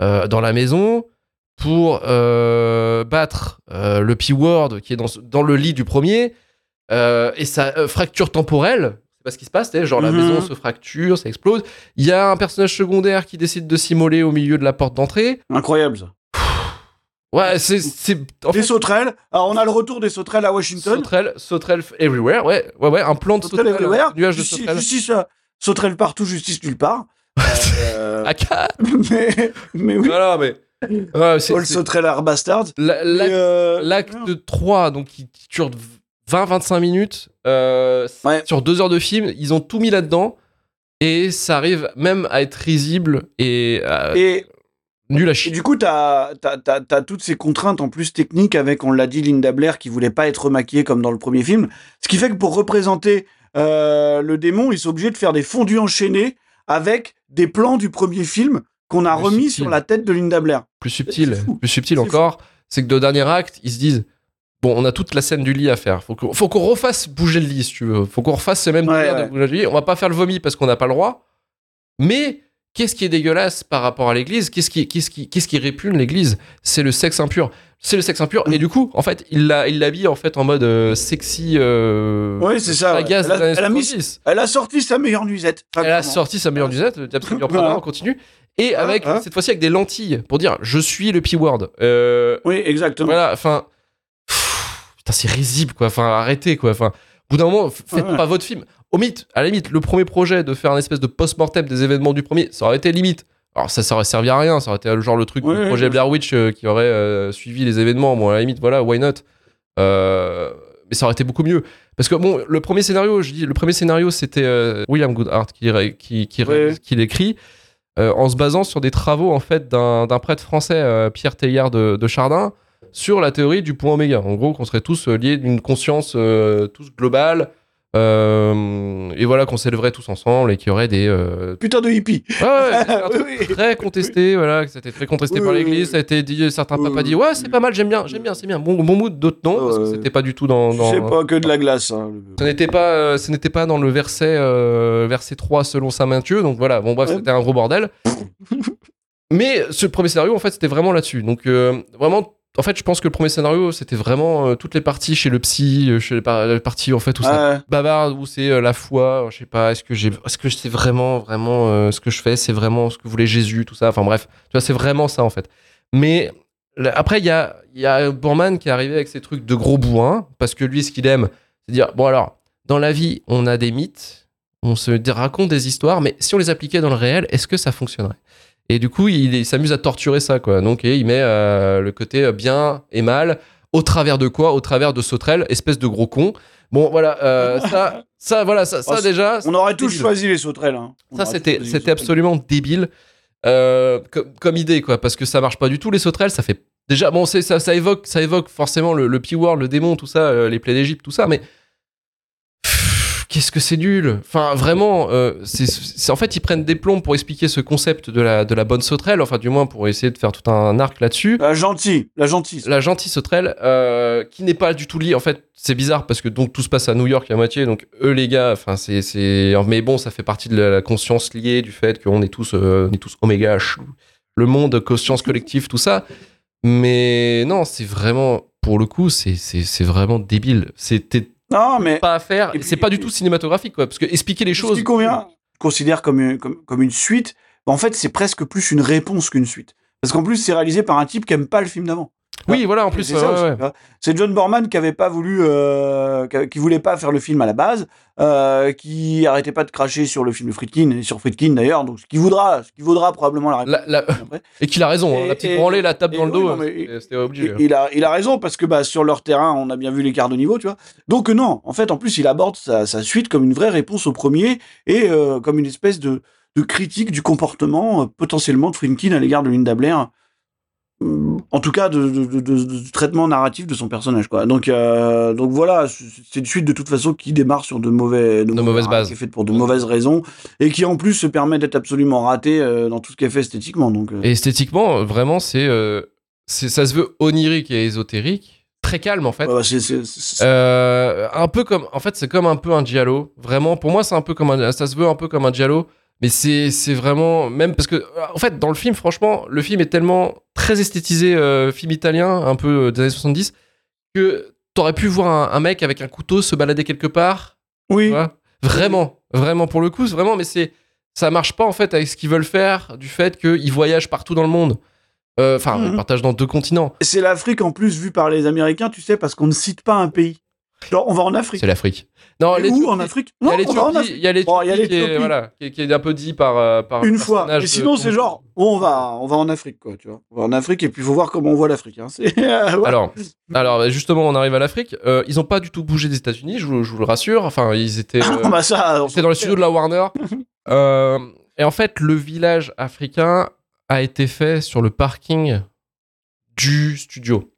euh, dans la maison pour battre le P-word qui est dans, le lit du premier et sa fracture temporelle. C'est pas ce qui se passe, genre la Mhm. maison se fracture, ça explose. Il y a un personnage secondaire qui décide de s'immoler au milieu de la porte d'entrée. Incroyable, ça. Ouais, c'est c'est en Des fait, sauterelles. Alors, on a le retour des sauterelles à Washington. sauterelle, sauterelle everywhere, ouais, ouais, ouais, un plan de Sauterelles sauterelle, everywhere. nuage de Justice, sauterelle. justice, euh, sauterelles partout, justice nulle part. Euh, <laughs> À quatre. <laughs> mais, mais oui. Voilà, mais ouais, c'est- Paul c'est- sauterelles bastard. la- Et, la- euh, L'acte 3, donc qui, qui dure 20-25 minutes, euh, Ouais. sur deux heures de film, ils ont tout mis là-dedans. Et ça arrive même à être risible et, euh, Et, nul à et chier. du coup, t'as as, toutes ces contraintes en plus techniques avec, on l'a dit, Linda Blair qui voulait pas être maquillée comme dans le premier film. Ce qui fait que pour représenter euh, le démon, ils sont obligés de faire des fondus enchaînés avec des plans du premier film qu'on a Plus remis subtil. sur la tête de Linda Blair. Plus subtil, plus subtil encore, c'est que de dernier acte, ils se disent Bon, on a toute la scène du lit à faire. Faut qu'on faut qu'on refasse bouger le lit, si tu veux. Faut qu'on refasse ce même Ouais, délire de ouais. bouger le lit. On va pas faire le vomi parce qu'on n'a pas le droit. Mais qu'est-ce qui est dégueulasse par rapport à l'église? Qu'est-ce qui, qu'est-ce qui, qu'est-ce qui répugne l'église? C'est le sexe impur. C'est le sexe impur. Et du coup, en fait, il l'a- il l'habille en fait en mode euh, sexy. Euh, Ouais, c'est ça, ouais. Elle a- elle mis- 70. Elle a sorti sa meilleure nuisette. Elle a sorti sa meilleure musette, absolument Voilà. on continue. Et avec, hein. cette fois-ci, avec des lentilles pour dire je suis le P-word. Euh, Oui, exactement. voilà, enfin. Putain, c'est risible, quoi. Enfin, arrêtez, quoi. Enfin, au bout d'un moment, faites Ouais. pas votre film. Au mythe, à la limite, le premier projet de faire un espèce de post-mortem des événements du premier, ça aurait été limite. Alors, ça, ça aurait servi à rien. Ça aurait été le genre le truc, Ouais, le projet ouais. Blair Witch euh, qui aurait euh, suivi les événements. Bon, à la limite, voilà, why not? Euh, Mais ça aurait été beaucoup mieux. Parce que, bon, le premier scénario, je dis, le premier scénario, c'était William Goodhart qui, qui, qui, Ouais. qui l'écrit. en se basant sur des travaux en fait d'un prêtre français, Pierre Teilhard de, de Chardin, sur la théorie du point oméga. En gros, qu'on serait tous liés d'une conscience tous globale, euh, et voilà, qu'on s'élèverait tous ensemble et qu'il y aurait des. euh, Putain de hippie. Ouais, ouais, <laughs> c'était un Oui, truc oui. très contesté, voilà, c'était très contesté Oui, par l'église, ça a été dit, certains papas dit, ouais, c'est pas mal, j'aime bien, j'aime bien, c'est bien, bon, bon mood, d'autres non, parce que c'était pas du tout dans. dans- C'est pas que de la glace. hein. ce n'était pas, euh, ce n'était pas dans le verset, verset 3 selon saint Matthieu. Donc voilà, bon bref, Ouais. c'était un gros bordel. <laughs> Mais ce premier scénario, en fait, c'était vraiment là-dessus. Donc vraiment, en fait, je pense que le premier scénario, c'était vraiment euh, toutes les parties chez le psy, euh, chez les, par- les parties en fait où ça Ouais. bavarde, où c'est euh, la foi. Je sais pas, est-ce que j'ai, est-ce que c'est vraiment, vraiment ce que je fais, c'est vraiment ce que voulait Jésus, tout ça. Enfin bref, tu vois, c'est vraiment ça en fait. Mais là, après, il y a, il y a Bourman qui est arrivé avec ses trucs de gros bourrin, parce que lui, ce qu'il aime, c'est dire, bon alors, dans la vie, on a des mythes, on se raconte des histoires, mais si on les appliquait dans le réel, est-ce que ça fonctionnerait? Et du coup, il, il s'amuse à torturer ça, quoi. Donc, et il met euh, le côté euh, bien et mal, au travers de quoi? Au travers de Sauterelle, espèce de gros con. Bon, voilà, euh, <laughs> ça, ça, voilà, ça, ça Oh, déjà. On aurait tous débile. choisi les sauterelles. hein. Ça, c'était, c'était sauterelles. absolument débile euh, comme, comme idée, quoi, parce que ça marche pas du tout. Les sauterelles, ça fait déjà, bon, c'est, ça, ça évoque, ça évoque forcément le, le P-Word, le démon, tout ça, les plaies d'Égypte, tout ça, mais qu'est-ce que c'est nul Enfin, vraiment, euh, c'est, en fait, ils prennent des plombs pour expliquer ce concept de la, de la bonne sauterelle, enfin, du moins pour essayer de faire tout un arc là-dessus. La gentille, la gentille. La gentille sauterelle, euh, qui n'est pas du tout liée. En fait, c'est bizarre parce que donc tout se passe à New York à moitié. Donc eux, les gars, enfin, c'est, c'est. Mais bon, ça fait partie de la, conscience liée du fait qu'on est tous, euh, on est tous oméga, le monde, conscience collective, tout ça. Mais non, c'est vraiment, pour le coup, c'est, c'est, c'est vraiment débile. C'était Non, mais pas à faire. C'est pas du tout cinématographique, quoi. Parce que expliquer les ce choses. qui convient, je considère comme une, comme, comme une suite. en fait, c'est presque plus une réponse qu'une suite. Parce qu'en plus, c'est réalisé par un type qui aime pas le film d'avant. Oui, voilà, en plus. C'est ouais, ça ouais, aussi, ouais. C'est John Borman qui avait pas voulu, euh, qui- voulait pas faire le film à la base, euh, qui arrêtait pas de cracher sur le film de Friedkin et sur Friedkin d'ailleurs, donc ce qui voudra, ce qui vaudra probablement la. La- la- après. <laughs> Et qu'il a raison. hein. Et- La petite et- branlée, la tape dans le oui, dos, c'était- c'était obligé. hein. Il, a, il a raison parce que bah, sur leur terrain, on a bien vu l'écart de niveau, tu vois. Donc euh, non, en fait, en plus, il aborde sa, sa suite comme une vraie réponse au premier et euh, comme une espèce de, de critique du comportement euh, potentiellement de Friedkin à l'égard de Linda Blair. En tout cas, de, de- de- de- du traitement narratif de son personnage, quoi. Donc, euh, donc voilà, c'est une suite de toute façon qui démarre sur de mauvais, De mauvaises bases. qui est faite pour de mauvaises raisons et qui en plus se permet d'être absolument raté euh, dans tout ce qu'elle fait esthétiquement. Donc, euh, Et esthétiquement, vraiment, c'est, euh, ça se veut onirique et ésotérique, très calme en fait. ouais, Euh, un peu comme, en fait, c'est comme un peu un giallo. Vraiment, pour moi, c'est un peu comme un, ça se veut un peu comme un giallo, mais c'est, c'est vraiment même parce que, en fait, dans le film, franchement, le film est tellement très esthétisé, euh, film italien, un peu euh, des années 70, que t'aurais pu voir un, un mec avec un couteau se balader quelque part. oui. Vraiment, vraiment pour le coup, c'est vraiment, mais c'est, ça marche pas en fait avec ce qu'ils veulent faire du fait qu'ils voyagent partout dans le monde. Euh, Enfin, Mhm. ils partagent dans deux continents. C'est l'Afrique en plus vue par les Américains, tu sais, parce qu'on ne cite pas un pays. Genre, on va en Afrique. C'est l'Afrique. Non, où en Afrique? Il y Non, a on va en l'Éthiopie, Afrique. il y a Bon, l'Éthiopie qui, est- l'Éthiopie. voilà, qui, est- qui est un peu dit par, euh, par un Une fois. Et de sinon, c'est genre, bon, on va, on va en Afrique, quoi, tu vois. On va en Afrique et puis il faut voir comment on voit l'Afrique. Hein. <laughs> Voilà. Alors, alors bah, justement, on arrive à l'Afrique. Euh, ils ont pas du tout bougé des États-Unis, je, vous- je vous le rassure. Enfin, ils étaient, euh, Ah, bah ça, on c'était dans les studios de la Warner. <laughs> Euh, et en fait, le village africain a été fait sur le parking du studio.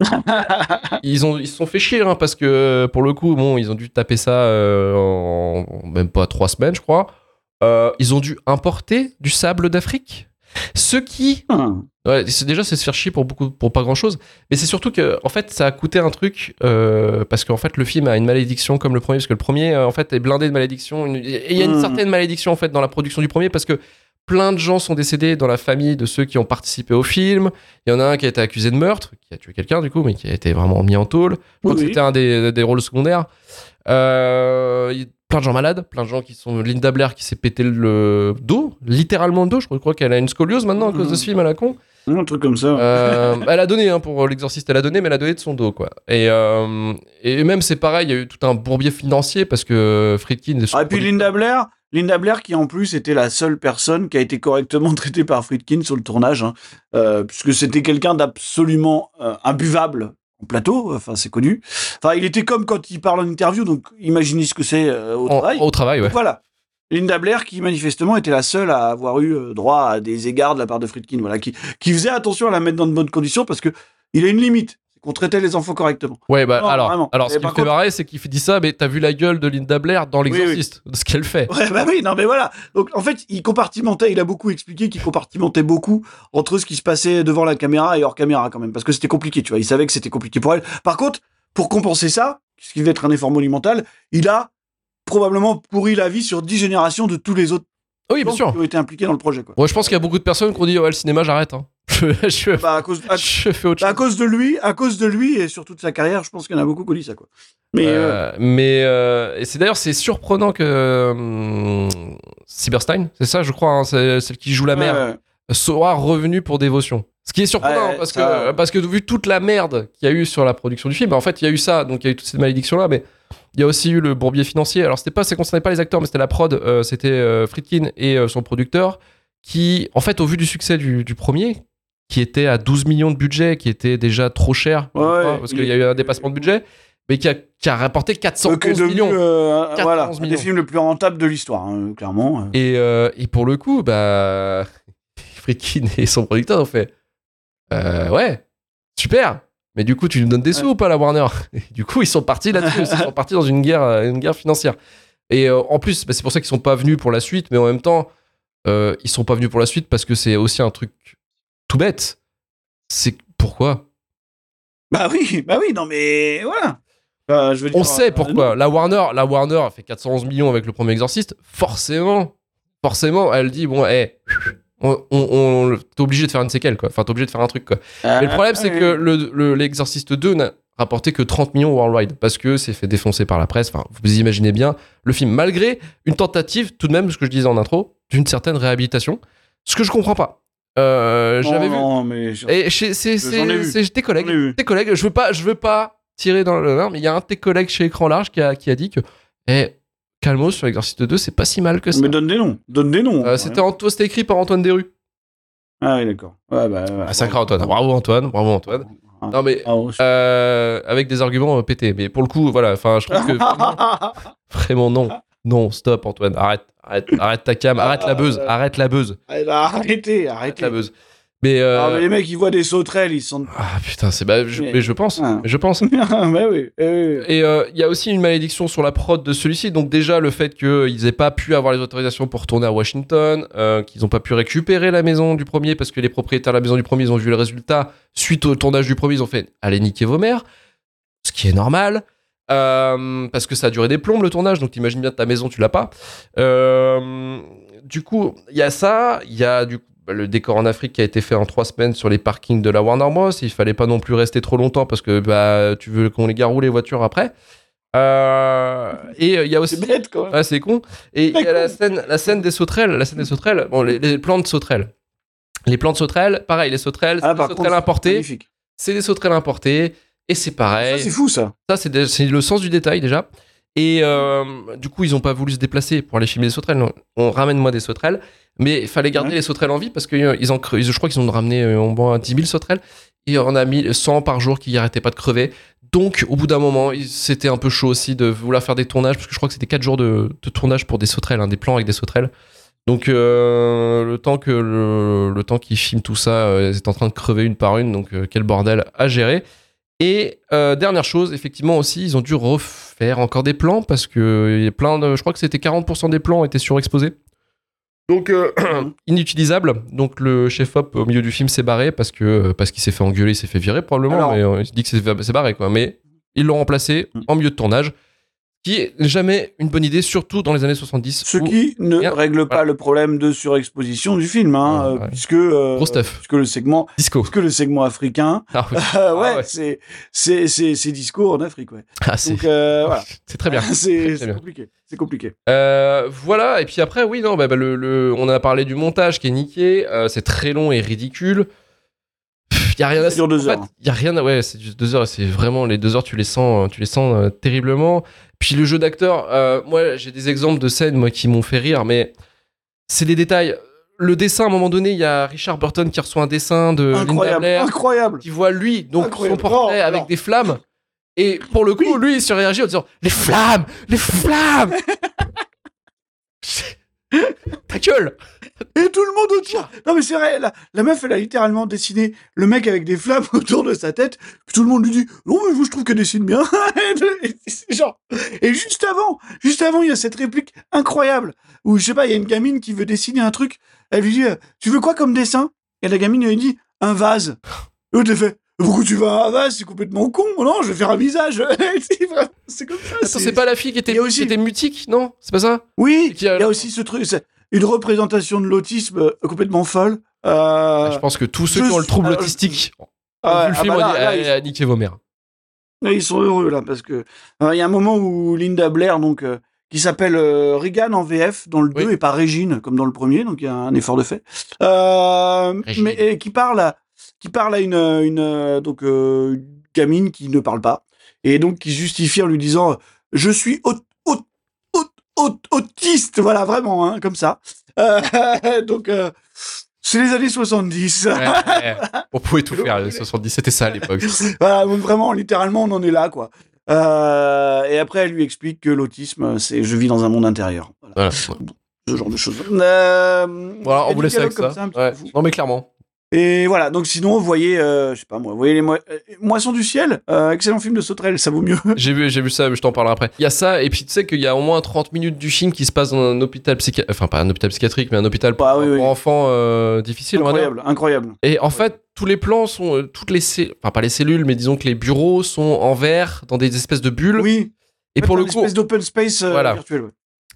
<laughs> Ils, ont, ils se sont fait chier hein, parce que pour le coup, bon, ils ont dû taper ça euh, en, en même pas trois semaines, je crois. Euh, ils ont dû importer du sable d'Afrique. Ce qui Hum. Ouais, c'est déjà c'est se faire chier pour beaucoup pour pas grand chose, mais c'est surtout que en fait ça a coûté un truc euh, parce qu'en fait le film a une malédiction comme le premier parce que le premier euh, en fait est blindé de malédiction une- et il y a une Mm. certaine malédiction en fait dans la production du premier parce que plein de gens sont décédés dans la famille de ceux qui ont participé au film. Il y en a un qui a été accusé de meurtre, qui a tué quelqu'un du coup, mais qui a été vraiment mis en tôle. Je crois oui. c'était un des, des rôles secondaires. Euh, plein de gens malades, plein de gens qui sont Linda Blair qui s'est pété le dos, littéralement le dos. Je crois qu'elle a une scoliose maintenant à cause de ce film à la con. Un truc comme ça. Euh, elle a donné hein, pour l'exorciste, elle a donné, mais elle a donné de son dos quoi. Et, euh, et même c'est pareil, il y a eu tout un bourbier financier parce que Friedkin. est Ah, et puis Linda Blair, Linda Blair qui en plus était la seule personne qui a été correctement <laughs> traitée par Friedkin sur le tournage, hein, euh, puisque c'était quelqu'un d'absolument euh, imbuvable en plateau, enfin c'est connu. Enfin, il était comme quand il parle en interview, donc imaginez ce que c'est euh, au En- travail. au travail, ouais. Voilà. Linda Blair qui manifestement était la seule à avoir eu droit à des égards de la part de Friedkin, voilà, qui, qui faisait attention à la mettre dans de bonnes conditions parce que il a une limite, qu'on traitait les enfants correctement. Ouais, bah Non, alors, vraiment. alors ce qui me fait contre- marrer, c'est qu'il dit ça, mais t'as vu la gueule de Linda Blair dans oui. l'exorciste, de ce qu'elle fait. Ouais, bah oui, non, mais voilà. Donc, en fait, il compartimentait, il a beaucoup expliqué qu'il compartimentait beaucoup entre ce qui se passait devant la caméra et hors caméra, quand même, parce que c'était compliqué, tu vois. Il savait que c'était compliqué pour elle. Par contre, pour compenser ça, ce qui devait être un effort monumental, il a probablement pourri la vie sur 10 générations de tous les autres Oui, bien gens sûr. qui ont été impliqués dans le projet, quoi. Moi, je pense qu'il y a beaucoup de personnes qui ont dit, ouais, le cinéma, j'arrête. hein. Je, je, Bah, à cause, à, je fais autre bah, à chose. cause de lui, à cause de lui et sur toute sa carrière, je pense qu'il y en a beaucoup qui ça, quoi. Mais, euh, Euh, mais euh, c'est d'ailleurs c'est surprenant que Cyberstein, c'est ça, je crois, hein, c'est celle qui joue la mère, ouais, ouais. soit revenue pour dévotion. Ce qui est surprenant Ouais, parce que parce que vu toute la merde qu'il y a eu sur la production du film, en fait il y a eu ça, donc il y a eu toute cette malédiction là, mais il y a aussi eu le bourbier financier. Alors c'était pas, ça concernait pas les acteurs, mais c'était la prod, c'était Friedkin et son producteur qui, en fait, au vu du succès du, du premier, qui était à 12 millions de budget, qui était déjà trop cher, Ouais, parce il qu'il y a eu un dépassement de budget, mais qui a, qui a rapporté 411 Donc, est devenu, millions. euh, 411 voilà, un des films le plus rentable de l'histoire, hein, clairement. Et, euh, et pour le coup, bah, <laughs> Friedkin et son producteur ont fait euh, Ouais, super, Mais du coup, tu nous donnes des sous ou pas, la Warner? Et Du coup, ils sont partis là-dessus. ils sont <laughs> partis dans une guerre, euh, une guerre financière. Et en plus, bah, c'est pour ça qu'ils sont pas venus pour la suite, mais en même temps, ils sont pas venus pour la suite parce que c'est aussi un truc tout bête. C'est pourquoi? Bah oui, bah oui, non mais voilà. Bah, je veux dire, On sait euh, pourquoi. La Warner, la Warner a fait 411 millions avec le premier Exorciste. Forcément, forcément, elle dit bon, hé, on, on, on- t'es obligé de faire une séquelle, quoi. Enfin, t'es obligé de faire un truc, quoi. non. Mais le problème, c'est Ah, que le, le- l'Exorciste 2 n'a rapporté que 30 millions worldwide parce que c'est fait défoncer par la presse. Enfin, vous imaginez bien le film, malgré une tentative, tout de même, ce que je disais en intro, d'une certaine réhabilitation. Ce que je comprends pas. Euh, non, J'avais vu. non, mais J'en ai c'est tes collègues. Tes collègues, je veux pas, je veux pas tirer dans le l'honneur, mais il y a un de tes collègues chez Écran Large qui a, qui a dit que, eh, Calmos sur l'Exorciste 2, c'est pas si mal que ça. Mais donne des noms, donne des noms. Euh, c'était, Anto- écrit par Antoine Desrues. Ah oui, d'accord. Ouais, bah, ouais. Ah, sacré Antoine. Bravo Antoine, bravo Antoine. Ah. Non mais Ah, euh, avec des arguments euh, pétés. Mais pour le coup, voilà, enfin, je trouve que <laughs> vraiment, vraiment non, non, stop Antoine, arrête, arrête, arrête ta cam, arrête la buzz, arrête la buzz, Ah, bah, arrêtez, arrête arrêtez. la buzz. Mais, euh, Ah, mais les mecs, ils voient des sauterelles, ils sont. ah putain, c'est bah, je, Mais- mais je pense, Ah. je pense. <laughs> bah oui, eh oui. Et euh, il y a aussi une malédiction sur la prod de celui-ci. Donc déjà le fait qu'ils aient pas pu avoir les autorisations pour tourner à Washington, euh, qu'ils n'ont pas pu récupérer la maison du premier parce que les propriétaires de la maison du premier ils ont vu le résultat suite au tournage du premier ils ont fait allez niquer vos mères, ce qui est normal. Euh, parce que ça a duré des plombes le tournage, donc t'imagines bien ta maison tu l'as pas. Euh, du coup, il y a ça, il y a du coup, bah, le décor en Afrique qui a été fait en trois semaines sur les parkings de la Warner Bros. Il fallait pas non plus rester trop longtemps parce que bah, tu veux qu'on les garou les voitures après. Euh, et il y a aussi. C'est bête. Ah, c'est con. Et il y a la scène, la scène des sauterelles. La scène des sauterelles. Bon, les, les plans de sauterelles. Les plans de sauterelles, pareil, les sauterelles, c'est Ah, des sauterelles contre, importées. C'est des sauterelles importées. Et c'est Ça, pareil. c'est fou, ça. Ça, c'est des- le sens du détail déjà. Et euh, du coup, ils n'ont pas voulu se déplacer pour aller filmer les sauterelles. Non, On ramène moi des sauterelles. Mais il fallait garder Ouais. les sauterelles en vie parce que euh, ils en cre- ils- je crois qu'ils ont ramené euh, au moins 10 000 sauterelles. Et on a mis 100 par jour qui n'arrêtaient pas de crever. Donc, au bout d'un moment, c'était un peu chaud aussi de vouloir faire des tournages parce que je crois que c'était 4 jours de, de tournage pour des sauterelles, hein, des plans avec des sauterelles. Donc, le temps que le, le temps qu'ils filment tout ça, elles étaient en train de crever une par une. Donc, quel bordel à gérer. Et euh, dernière chose, effectivement aussi, ils ont dû refaire encore des plans parce que il y a plein de, je crois que c'était 40% des plans étaient surexposés. Donc euh, <clears throat> inutilisable. Donc le chef op au milieu du film s'est barré parce que euh, parce qu'il s'est fait engueuler, il s'est fait virer probablement, Alors- mais euh, il se dit que c'est c'est barré quoi. Mais ils l'ont remplacé Mm. en milieu de tournage, qui est jamais une bonne idée, surtout dans les années 70. Ce qui ne règle pas Voilà. le problème de surexposition du film, hein, Ouais, euh, ouais. puisque, euh, Gros stuff. puisque le segment, Disco. puisque le segment africain, <laughs> Ah, oui. euh, ouais, ouais. c'est c'est c'est disco en Afrique, ouais. Ah, c'est Donc euh, voilà, <laughs> c'est très bien. <laughs> c'est compliqué, c'est compliqué. Voilà, et puis après, oui, non, bah, bah, le, le- on a parlé du montage qui est niqué, c'est très long et ridicule. Il y a rien à dure deux en fait, heures. y a rien à, ouais, c'est deux heures, c'est vraiment les deux heures, tu les sens, tu les sens euh, terriblement. Puis le jeu d'acteur, euh, moi, j'ai des exemples de scènes moi qui m'ont fait rire, mais c'est des détails. Le dessin, à un moment donné, il y a Richard Burton qui reçoit un dessin de Incroyable, Blair, incroyable. qui voit lui, donc Incroyable. son portrait Non, avec non. des flammes. Et pour le coup, lui, il surréagit en disant Les flammes Les flammes <laughs> <laughs> Ta gueule Et tout le monde autour. Non mais c'est vrai, la, meuf elle a littéralement dessiné le mec avec des flammes <laughs> autour de sa tête. Puis tout le monde lui dit non mais je trouve qu'elle dessine bien. <laughs> et, genre et juste avant, juste avant il y a cette réplique incroyable où je sais pas il y a une gamine qui veut dessiner un truc. Elle lui dit euh, tu veux quoi comme dessin? Et la gamine lui dit un vase. Et l'autre fait pourquoi tu un vase C'est complètement con. Non je vais faire un visage. <laughs> c'est comme ça. Attends, c'est pas la fille qui était, Il y a aussi- qui était mutique, non? C'est pas ça? Oui, a- il y a aussi ce truc, une représentation de l'autisme euh, complètement folle. Euh, Je pense que tous ceux je qui ont le trouble alors, autistique ont ah le film ah bah là, ah, ils- ah, vos mères. ils sont heureux là parce que euh, il y a un moment où Linda Blair donc euh, qui s'appelle euh, Regan en VF dans le Oui. 2 et pas Régine comme dans le premier donc il y a un effort de fait. Mais et qui parle à, qui parle à une une euh, donc euh, une gamine qui ne parle pas et donc qui justifie en lui disant je suis aut- aut- aut- aut- autiste voilà vraiment hein, comme ça. Euh, <laughs> donc euh, c'est les années 70. Ouais, ouais. On pouvait tout <laughs> faire, les 70, c'était ça à l'époque. Voilà, vraiment, littéralement, on en est là, quoi. Euh, et après, elle lui explique que l'autisme, c'est je vis dans un monde intérieur. Voilà, Voilà. ce genre de choses. Euh, Voilà, on vous laisse avec ça. Ouais. Non mais clairement. Et voilà, donc sinon, vous voyez, euh, je sais pas moi, vous voyez les mo- euh, Moissons du ciel, euh, excellent film de Sauterelle, ça vaut mieux. <laughs> J'ai vu, j'ai vu ça, mais je t'en parlerai après. Il y a ça, et puis tu sais qu'il y a au moins 30 minutes du film qui se passe dans un hôpital psychiatrique, enfin pas un hôpital psychiatrique, mais un hôpital pour, Bah oui, oui. pour enfants euh, difficiles, on va dire. incroyable, incroyable. Et en fait, tous les plans sont, toutes les, enfin pas les cellules, mais disons que les bureaux sont en verre, dans des espèces de bulles. Oui, et pour le coup, espèce d'open space Voilà. virtuel. ouais.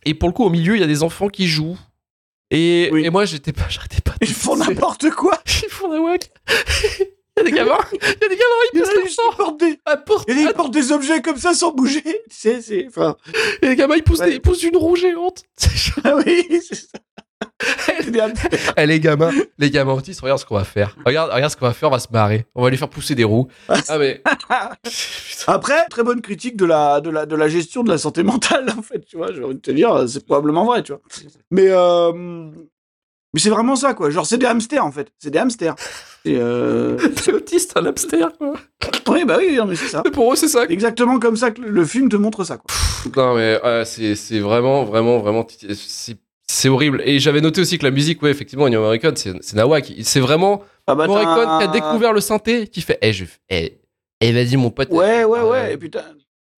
et pour le coup, au milieu, il y a des enfants qui jouent. Et, Oui. et moi, j'étais pas, <laughs> j'arrêtais pas. Ils font n'importe quoi. <laughs> Ils font la wack. <laughs> Il y a des gamins, il y a des gamins, ils qui ça. portent des, à porte- il y en a qui portent des objets comme ça sans bouger. Sais, c'est. Enfin, Et les gamins, ils poussent, Ouais. des- ils poussent une roue géante. C'est ah oui, c'est ça. Eh, les gamins, les gamins autistes, regarde ce qu'on va faire. Regarde, regarde ce qu'on va faire, on va se marrer. On va les faire pousser des roues. Ah mais. <laughs> Après, très bonne critique de la, de, la, de la gestion de la santé mentale, en fait, tu vois. J'ai envie de te dire, c'est probablement vrai, tu vois. Mais, euh, mais c'est vraiment ça, quoi. Genre, c'est des hamsters, en fait. C'est des hamsters. Et euh... <laughs> C'est autiste, un hamster, quoi. Oui, bah oui, mais c'est ça. Mais pour eux, c'est ça. Exactement comme ça que le- film te montre ça, quoi. Non, mais euh, c'est c'est vraiment, vraiment, vraiment. C'est c'est horrible. Et j'avais noté aussi que la musique, ouais, effectivement, Ennio Morricone, c'est Nawak. C'est vraiment Ah bah, Morricone qui a découvert le synthé, qui fait Eh, je. Eh, eh, vas-y, mon pote. Ouais, ouais, euh, ouais. Et puis,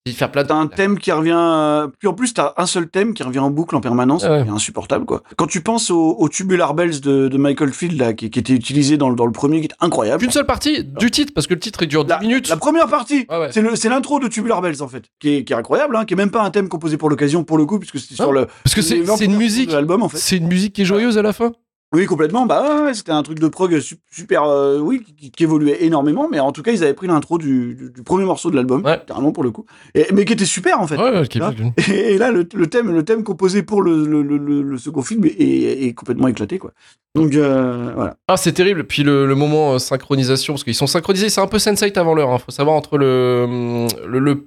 faire plein de. t'as un thème qui revient. euh, Puis en plus, t'as un seul thème qui revient en boucle en permanence. Ah ouais. C'est insupportable, quoi. Quand tu penses au, au Tubular Bells de, de Michael Field, là, qui, qui était utilisé dans, le- dans le premier, qui est incroyable. Qu'une seule partie du titre, parce que le titre il dure 10 minutes. La première partie, Ouais, ouais. c'est le- c'est l'intro de Tubular Bells en fait, qui est, qui est incroyable, hein, qui est même pas un thème composé pour l'occasion pour le coup, puisque c'était Ah, sur le. Parce que c'est les 20 c'est une musique. en fait. C'est une musique qui est joyeuse à la fin. Oui, complètement. Bah ouais, c'était un truc de prog su- super, euh, oui, qui, qui évoluait énormément, mais en tout cas, ils avaient pris l'intro du, du, du premier morceau de l'album, Ouais. littéralement pour le coup, et, mais qui était super en fait. Ouais, est. <laughs> Et, là, le, le thème, le thème composé pour le, le, le, second film est, est- est complètement éclaté, quoi. Donc euh, voilà. Ah, c'est terrible. Puis le, moment euh, synchronisation, parce qu'ils sont synchronisés, c'est un peu Sense8 avant l'heure. Hein. Faut savoir entre le, le,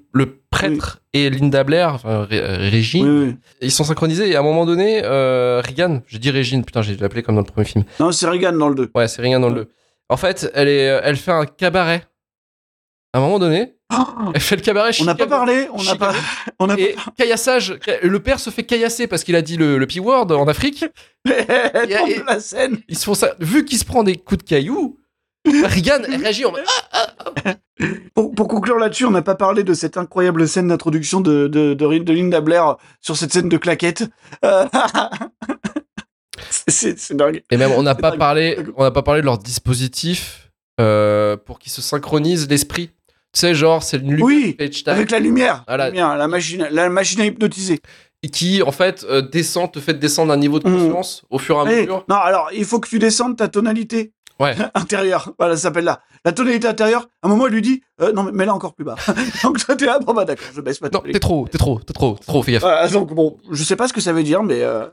prêtre et Linda Blair, enfin Ré- euh, Régine, Oui, oui. ils sont synchronisés. Et à un moment donné, euh, Regan, je dis Régine, putain, j'ai l'appelé comme dans le premier film. Non, c'est Reagan dans le 2. Ouais, c'est Regan dans le 2. En fait, elle, est, elle fait un cabaret. À un moment donné, elle fait le cabaret on n'a pas parlé, on n'a pas, <laughs> on n'a Et caillassage, le père se fait caillasser parce qu'il a dit le, le P-word en Afrique. <laughs> pas a- de la scène. Ils se font ça. Vu qu'il se prend des coups de cailloux, Regan réagit en mode <laughs> Pour, pour conclure là-dessus, on n'a pas parlé de cette incroyable scène d'introduction de, de, de, de Linda Blair sur cette scène de claquette. <laughs> Euh, c'est- dingue. Et même, on n'a pas dingue. parlé, on n'a pas parlé de leur dispositif euh, pour qu'ils se synchronisent l'esprit. Tu sais, genre, c'est une lumière Oui, avec la lumière, Voilà. la, lumière, la machine, la machine à hypnotiser. et qui, en fait, euh, descend, te fait descendre d'un niveau de Mhm. conscience au fur et à Eh, mesure. non, alors il faut que tu descendes ta tonalité Ouais. <laughs> intérieure. Voilà, ça s'appelle là. La tonalité intérieure. À un moment, elle lui dit euh, non, mais mets-la encore plus bas. <laughs> donc toi, t'es là, bon bah d'accord, je baisse ma Non, tonalité. t'es trop, t'es trop, t'es trop, t'es trop, fais gaffe. Voilà, donc bon, je sais pas ce que ça veut dire, mais euh,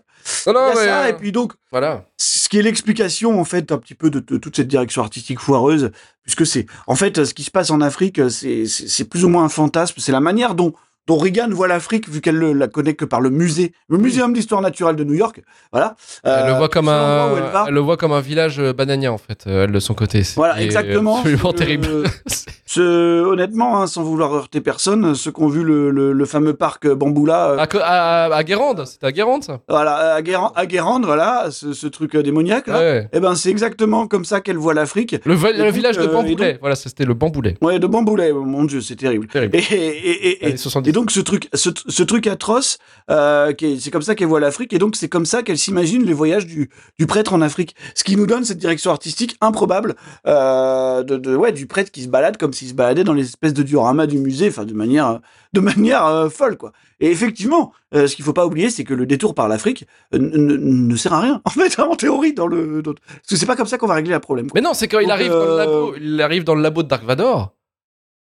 Non, il non, y a mais. ça. euh, Et puis donc, Voilà. ce qui est l'explication en fait un petit peu de, de toute cette direction artistique foireuse, puisque c'est en fait ce qui se passe en Afrique, c'est plus ou moins un fantasme. C'est la manière dont dont Reagan voit l'Afrique, vu qu'elle le- la connaît que par le musée, le Muséum d'histoire naturelle de New York. Voilà. Elle le Euh, voit comme elle va. un, elle le voit comme un village euh, bananien en fait, euh, elle de son côté. C'est- Voilà, et exactement. Absolument Euh, terrible. <laughs> Ce, honnêtement, hein, sans vouloir heurter personne, ceux qui ont vu le, le, le fameux parc Bamboula, euh, à, co- à, à Guérande, c'était à Guérande ça? voilà, à, Guéran- à Guérande, voilà, ce, ce truc euh, démoniaque là. Ouais. Eh ben, c'est exactement comme ça qu'elle voit l'Afrique. Le, va- Et le donc, village de euh, et Bamboulet, donc- voilà, c'était le Bamboulet. Ouais, de Bamboulet, mon dieu, c'est terrible. Terrible. Et, et, et, et, Années 70. Et donc ce truc, ce, ce truc atroce, euh, c'est comme ça qu'elle voit l'Afrique, et donc c'est comme ça qu'elle s'imagine les voyages du, du prêtre en Afrique. Ce qui nous donne cette direction artistique improbable euh, de, de ouais du prêtre qui se balade comme s'il se baladait dans les espèces de dioramas du musée, enfin de manière de <laughs> manière euh, folle quoi. Et effectivement, euh, ce qu'il faut pas oublier, c'est que le détour par l'Afrique euh, ne- sert à rien. <laughs> En fait, en théorie, dans le dans- parce que c'est pas comme ça qu'on va régler le problème. quoi. Mais non, c'est quand il arrive dans le euh, labo, il arrive dans le labo de Dark Vador,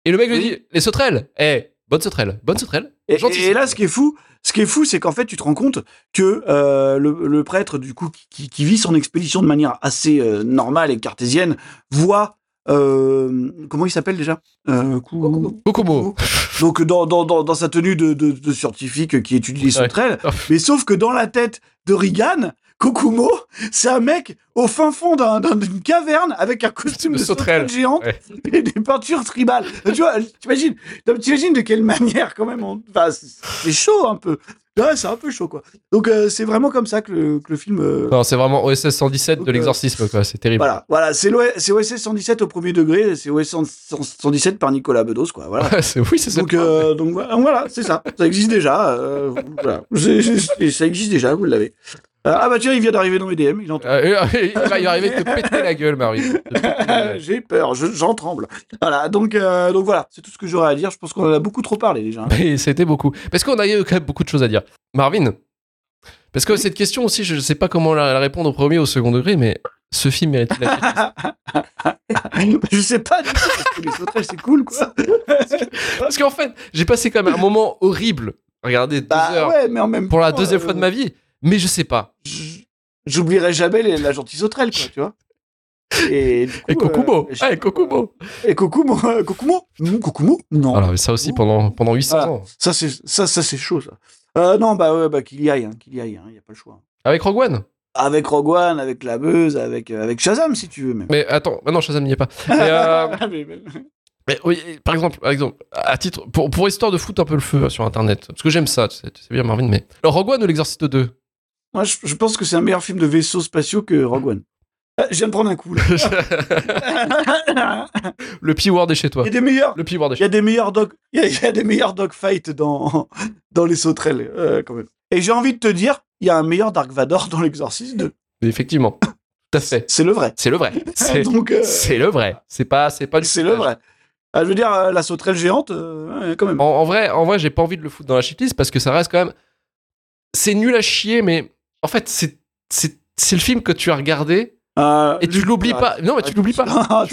et le mec lui dit les sauterelles, eh, bonne sauterelle, bonne sauterelle. Et, là, ce qui est fou, ce qui est fou, c'est qu'en fait, tu te rends compte que euh, le, le prêtre, du coup, qui, qui vit son expédition de manière assez euh, normale et cartésienne, voit euh, comment il s'appelle déjà? Euh, Cou- Kokomo. Donc dans, dans, dans, dans sa tenue de, de, de scientifique qui étudie les sauterelles, <laughs> mais sauf que dans la tête de Regan, Kokumo, c'est un mec au fin fond d'un- d'un- d'une caverne avec un costume De de sauterelle. géante Ouais. et des peintures tribales. tu vois, t'imagines, t'imagines de quelle manière quand même, on- enfin, c'est chaud un peu. Ouais, c'est un peu chaud, quoi. Donc, euh, c'est vraiment comme ça que le, que le film. euh, Non, c'est vraiment OSS 117 Donc, de euh, l'exorcisme, quoi. C'est terrible. Voilà, voilà, c'est OSS 117 au premier degré, c'est OSS 117 par Nicolas Bedos, quoi. Voilà. <laughs> Oui, c'est ça. Donc, euh, donc voilà, c'est ça. Ça existe déjà. euh, voilà. Ça existe déjà, vous l'avez. Euh, ah bah tiens, il vient d'arriver dans mes DM, il entend. Euh, <laughs> il va y arriver de te péter la gueule, Marie. <laughs> J'ai peur, je- j'en tremble. Voilà, donc, euh, donc voilà, c'est tout ce que j'aurais à dire. Je pense qu'on en a beaucoup trop parlé déjà. Mais c'était beaucoup. Parce qu'on a eu quand même beaucoup de choses à dire. Marvin, parce que cette question aussi, je ne sais pas comment la, la répondre au premier ou au second degré, mais ce film mérite la <laughs> je sais pas du tout, parce que les sauterelles, c'est cool, quoi. Parce qu'en fait, j'ai passé quand même un moment horrible. Regardez, deux Bah heures ouais, mais en même pour la deuxième euh, fois de ma vie. Mais je sais pas. J'oublierai jamais les- la gentille sauterelle, quoi, tu vois. Et, coup, Et Kokumo. euh, Ah, et Kokumo. Et Kokumo, euh, Kokumo Non, Kokumo Non. Alors, ça aussi pendant, pendant 800 Voilà. ans. Ça, c'est ça, ça c'est chaud, ça. Euh, non, bah ouais, bah qu'il y aille, hein, qu'il y aille, il n'y a pas le choix. Avec Rogue One? Avec Rogue One, avec la Beuse, avec, euh, avec Shazam, si tu veux, même. Mais attends, ah non, Shazam n'y est pas. <laughs> Mais, euh, Mais- oui, par exemple, par exemple, à titre, pour, pour histoire de foutre un peu le feu sur Internet, parce que j'aime ça, sais bien Marvin, mais. Alors, Rogue One ou l'Exorciste 2 Moi, je, je pense que c'est un meilleur film de vaisseaux spatiaux que Rogue One. Ah, je viens de prendre un coup, là. <laughs> Le P-Word est chez toi. il y a des meilleurs. Le P-Word est Il y a des meilleurs dog, il y a, il y a des meilleurs dogfights dans <laughs> dans les sauterelles, euh, quand même. Et j'ai envie de te dire, il y a un meilleur Dark Vador dans l'Exorciste 2. toi. Effectivement. Tout à fait. C'est le vrai. C'est le vrai. <laughs> C'est euh, le vrai. C'est pas, c'est pas du c'est le vrai. Ah, je veux dire, euh, la sauterelle géante, euh, quand même. En, en vrai, en vrai, j'ai pas envie de le foutre dans la shitlist parce que ça reste quand même. C'est nul à chier, mais en fait, c'est le film que tu as regardé Euh, et tu l'oublies pas. Non, mais tu l'oublies pas. Ah,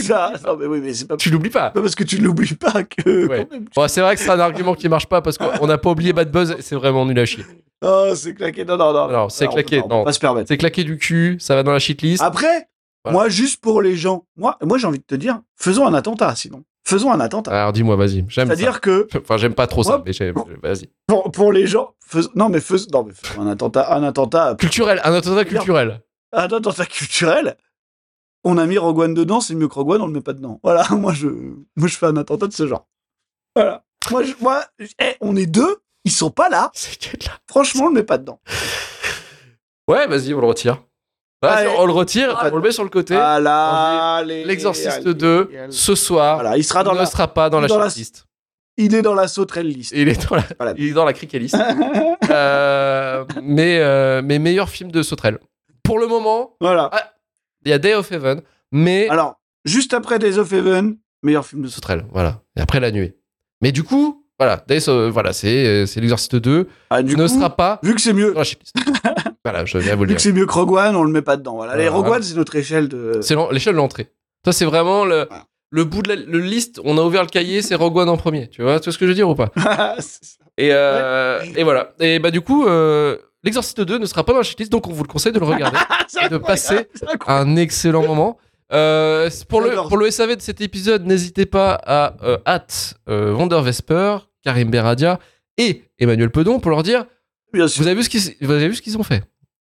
non, mais c'est pas, Tu l'oublies pas. pas parce que tu l'oublies pas que. Ouais. Bon, c'est vrai que c'est un argument qui marche pas parce qu'on n'a pas oublié Bad Buzz. et C'est vraiment nul à chier. Oh, c'est claqué. Non, non, non. Non, c'est on peut claqué, on peut non. pas se permettre. C'est claqué du cul. Ça va dans la shitlist. Après, Voilà. moi, juste pour les gens, moi, moi j'ai envie de te dire, faisons un attentat, sinon. Faisons un attentat. Alors dis-moi, vas-y. J'aime ça. C'est-à-dire que <laughs> Enfin, j'aime pas trop ça, mais j'aime. Vas-y. pour, pour les gens, fais- non mais faisons, non mais un attentat, un attentat, Culturel, un attentat culturel. un attentat culturel. On a mis Rogue One dedans, c'est mieux que Rogue One, on le met pas dedans. Voilà, <laughs> moi je, moi je fais un attentat de ce genre. Voilà. Moi, je, moi, je- eh, on est deux, ils sont pas là Franchement, on le met pas dedans. Ouais, vas-y, on le retire. Vas-y, Allez. on le retire, Ah, on le met sur le côté. Ah L'exorciste allez, 2, allez. ce soir, Voilà, il sera dans ne la, sera pas dans la shitlist. il est dans la sauterelle liste. Il est dans la, Voilà. il est dans la cricket <laughs> Euh, mais, euh, mais meilleur film de Sauterelle. Pour le moment, voilà. il y a Day of Heaven, mais Alors, juste après Days of Heaven, meilleur film de sauterelle. Voilà. Et après la nuée. Mais du coup, voilà, Days of- voilà, c'est euh, c'est l'exorciste 2, Ah, du ne coup, sera pas vu que c'est mieux, <laughs> voilà, je viens vous le vu dire. que c'est mieux que Rogue One, on le met pas dedans. Voilà. Les. Rogue One, c'est notre échelle de. C'est l'échelle de l'entrée. Ça, c'est vraiment le, Voilà. le bout de la le liste. On a ouvert le cahier, c'est Rogue One en premier. Tu vois, tu vois ce que je veux dire ou pas? <laughs> Et, euh, et voilà. Et bah, du coup, euh, l'exorciste 2 ne sera pas dans la shitlist, donc on vous le conseille de le regarder. <laughs> Et de passer un excellent moment. Euh, pour, le, pour le SAV de cet épisode, n'hésitez pas à euh, hâte euh, Vesper, Karim Beradia et Emmanuel Pedon pour leur dire Bien sûr. vous avez vu ce qu'ils vous avez vu ce qu'ils ont fait?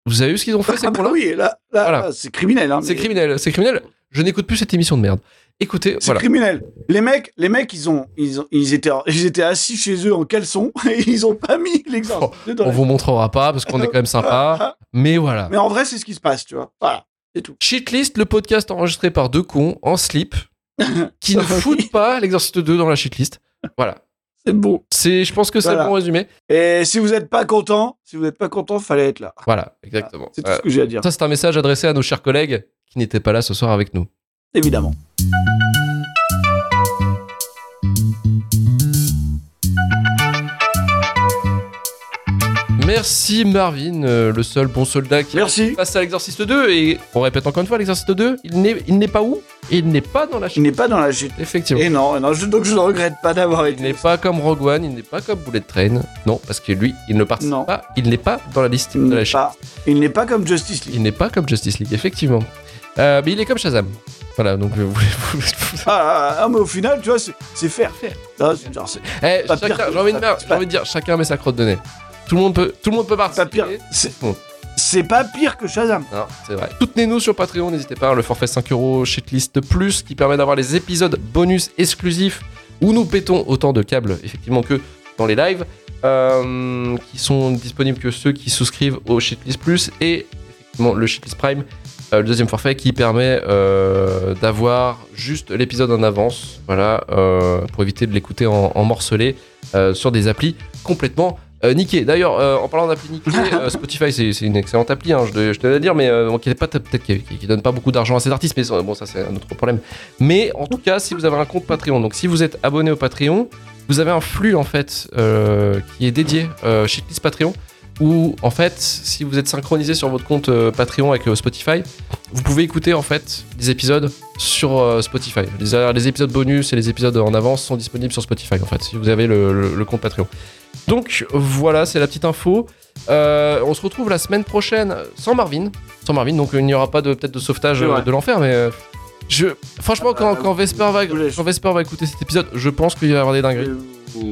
Vous avez vu ce qu'ils ont fait ces Ah bah cons-là? oui, là, là, Voilà. là, c'est criminel. Hein, C'est criminel, c'est criminel. Je n'écoute plus cette émission de merde. Écoutez, C'est voilà. criminel. Les mecs, les mecs, ils ont, ils ont, ils étaient, ils étaient assis chez eux en caleçon <laughs> et ils ont pas mis l'exorciste dans On vous montrera pas parce qu'on est quand même sympa, <laughs> mais voilà. Mais en vrai, c'est ce qui se passe, tu vois. Voilà, c'est tout. Shitlist, le podcast enregistré par deux cons en slip <laughs> qui ne foutent pas l'exorciste 2 dans la shitlist. Voilà. C'est. C'est, je pense que c'est Voilà. bon résumé. Et si vous n'êtes pas content, si vous n'êtes pas content, fallait être là. Voilà, exactement. C'est tout Euh, ce que j'ai à dire. Ça, c'est un message adressé à nos chers collègues qui n'étaient pas là ce soir avec nous. Évidemment. Merci Marvin, euh, le seul bon soldat qui Merci. passe à l'exorciste 2. Et on répète encore une fois, l'exorciste 2, il n'est, il n'est pas où? Il n'est pas dans la Il chaîne. n'est pas dans la chute. Effectivement. Et non, non je, donc je ne regrette pas d'avoir Il été. n'est pas comme Rogue One, il n'est pas comme Bullet Train. Non, parce que lui, il ne participe Non. pas. Il n'est pas dans la liste Il de la pas, il n'est pas comme Justice League. Il n'est pas comme Justice League, effectivement. Euh, mais il est comme Shazam. Voilà, donc <laughs> vous voulez. vous- Ah, ah, ah, mais au final, tu vois, c'est faire. Ah, c'est Eh, j'ai envie de dire, chacun met sa crotte de nez. Tout le monde peut, tout le monde peut participer. C'est pas pire que Shazam. Non, c'est vrai. Soutenez-nous sur Patreon, n'hésitez pas, le forfait 5 euros shitlist plus qui permet d'avoir les épisodes bonus exclusifs où nous pétons autant de câbles, effectivement, que dans les lives, euh, qui sont disponibles que ceux qui souscrivent au Shitlist Plus et effectivement le Shitlist Prime, euh, le deuxième forfait qui permet euh, d'avoir juste l'épisode en avance, voilà, pour éviter de l'écouter en, en morcelé sur des applis complètement euh. D'ailleurs, euh, en parlant d'appli <laughs> euh, Spotify c'est une excellente appli, hein, je, te- je te l'ai dire, mais euh, bon, qui peut-être qui, qui- qui donne pas beaucoup d'argent à ses artistes, mais bon ça c'est un autre problème. Mais en tout cas, si vous avez un compte Patreon, donc si vous êtes abonné au Patreon, vous avez un flux en fait qui est dédié euh, Shitlist Patreon où en fait si vous êtes synchronisé sur votre compte euh, Patreon avec euh, Spotify vous pouvez écouter en fait des épisodes sur euh, Spotify. Les, les épisodes bonus et les épisodes en avance sont disponibles sur Spotify en fait si vous avez le, le- le compte Patreon. Donc voilà c'est la petite info. Euh, on se retrouve la semaine prochaine sans Marvin. Sans Marvin donc il n'y aura pas de peut-être de sauvetage de l'enfer mais je franchement quand, Euh, quand Vesper va je voulais- quand Vesper va écouter cet épisode je pense qu'il va y avoir des dingueries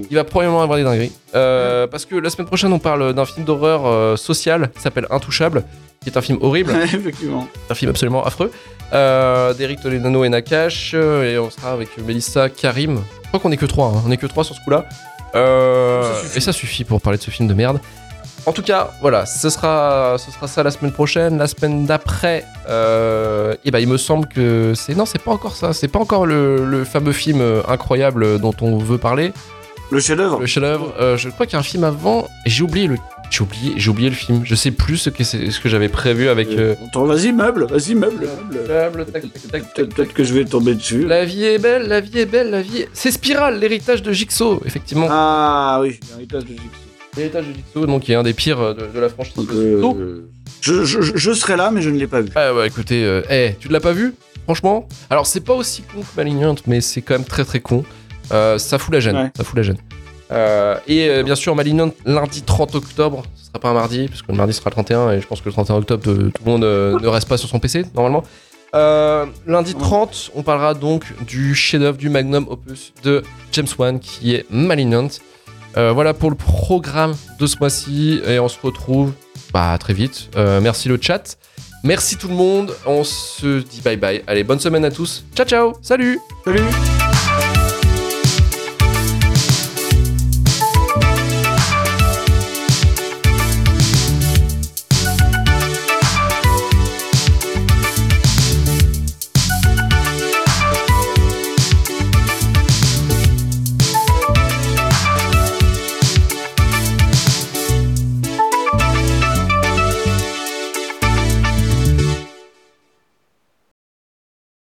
il va probablement avoir des dingueries. Euh, parce que la semaine prochaine, on parle d'un film d'horreur euh, social qui s'appelle Intouchable, qui est un film horrible, Effectivement. <laughs> un film absolument affreux, euh, d'Eric Toledano et Nakash. Et on sera avec Melissa, Karim. Je crois qu'on est que trois, hein. on est que trois sur ce coup-là. Et ça suffit pour parler de ce film de merde. En tout cas, voilà, ce sera, ce sera ça la semaine prochaine. La semaine d'après, euh, eh ben, il me semble que c'est. Non, c'est pas encore ça. C'est pas encore le, le fameux film euh, incroyable dont on veut parler. Le chef-d'œuvre. Le chef-d'œuvre. Euh, je crois qu'il y a un film avant. J'ai oublié le. J'ai oublié, j'ai oublié le film. Je sais plus ce que, c'est- ce que j'avais prévu avec. euh, Attends, vas-y, meuble, vas-y, meuble. meuble. Peut-être que je vais tomber dessus. La vie est belle, la vie est belle, la vie. est- C'est Spiral, l'héritage de Jigsaw, effectivement. Ah oui, l'héritage de Jigsaw. De Jigsaw, donc qui est un des pires euh, de, de la franchise. Euh, je, je, je- serai là, mais je ne l'ai pas vu. Ah ouais, écoutez, euh, tu l'as pas vu Franchement? Alors, c'est pas aussi con que Malignant, mais c'est quand même très très con. Euh, ça fout la gêne. Ouais. Ça fout la gêne. Et bien sûr, Malignant, lundi 30 octobre, ce sera pas un mardi, parce que le mardi sera le 31, et je pense que le 31 octobre, tout le monde ne reste pas sur son PC, normalement. Euh, lundi 30, on parlera donc du chef-d'œuvre du magnum opus de James Wan, qui est Malignant. Euh, voilà pour le programme de ce mois-ci, et on se retrouve bah, très vite. Euh, merci le chat. Merci tout le monde. On se dit bye bye. Allez, bonne semaine à tous. Ciao, ciao. Salut. Salut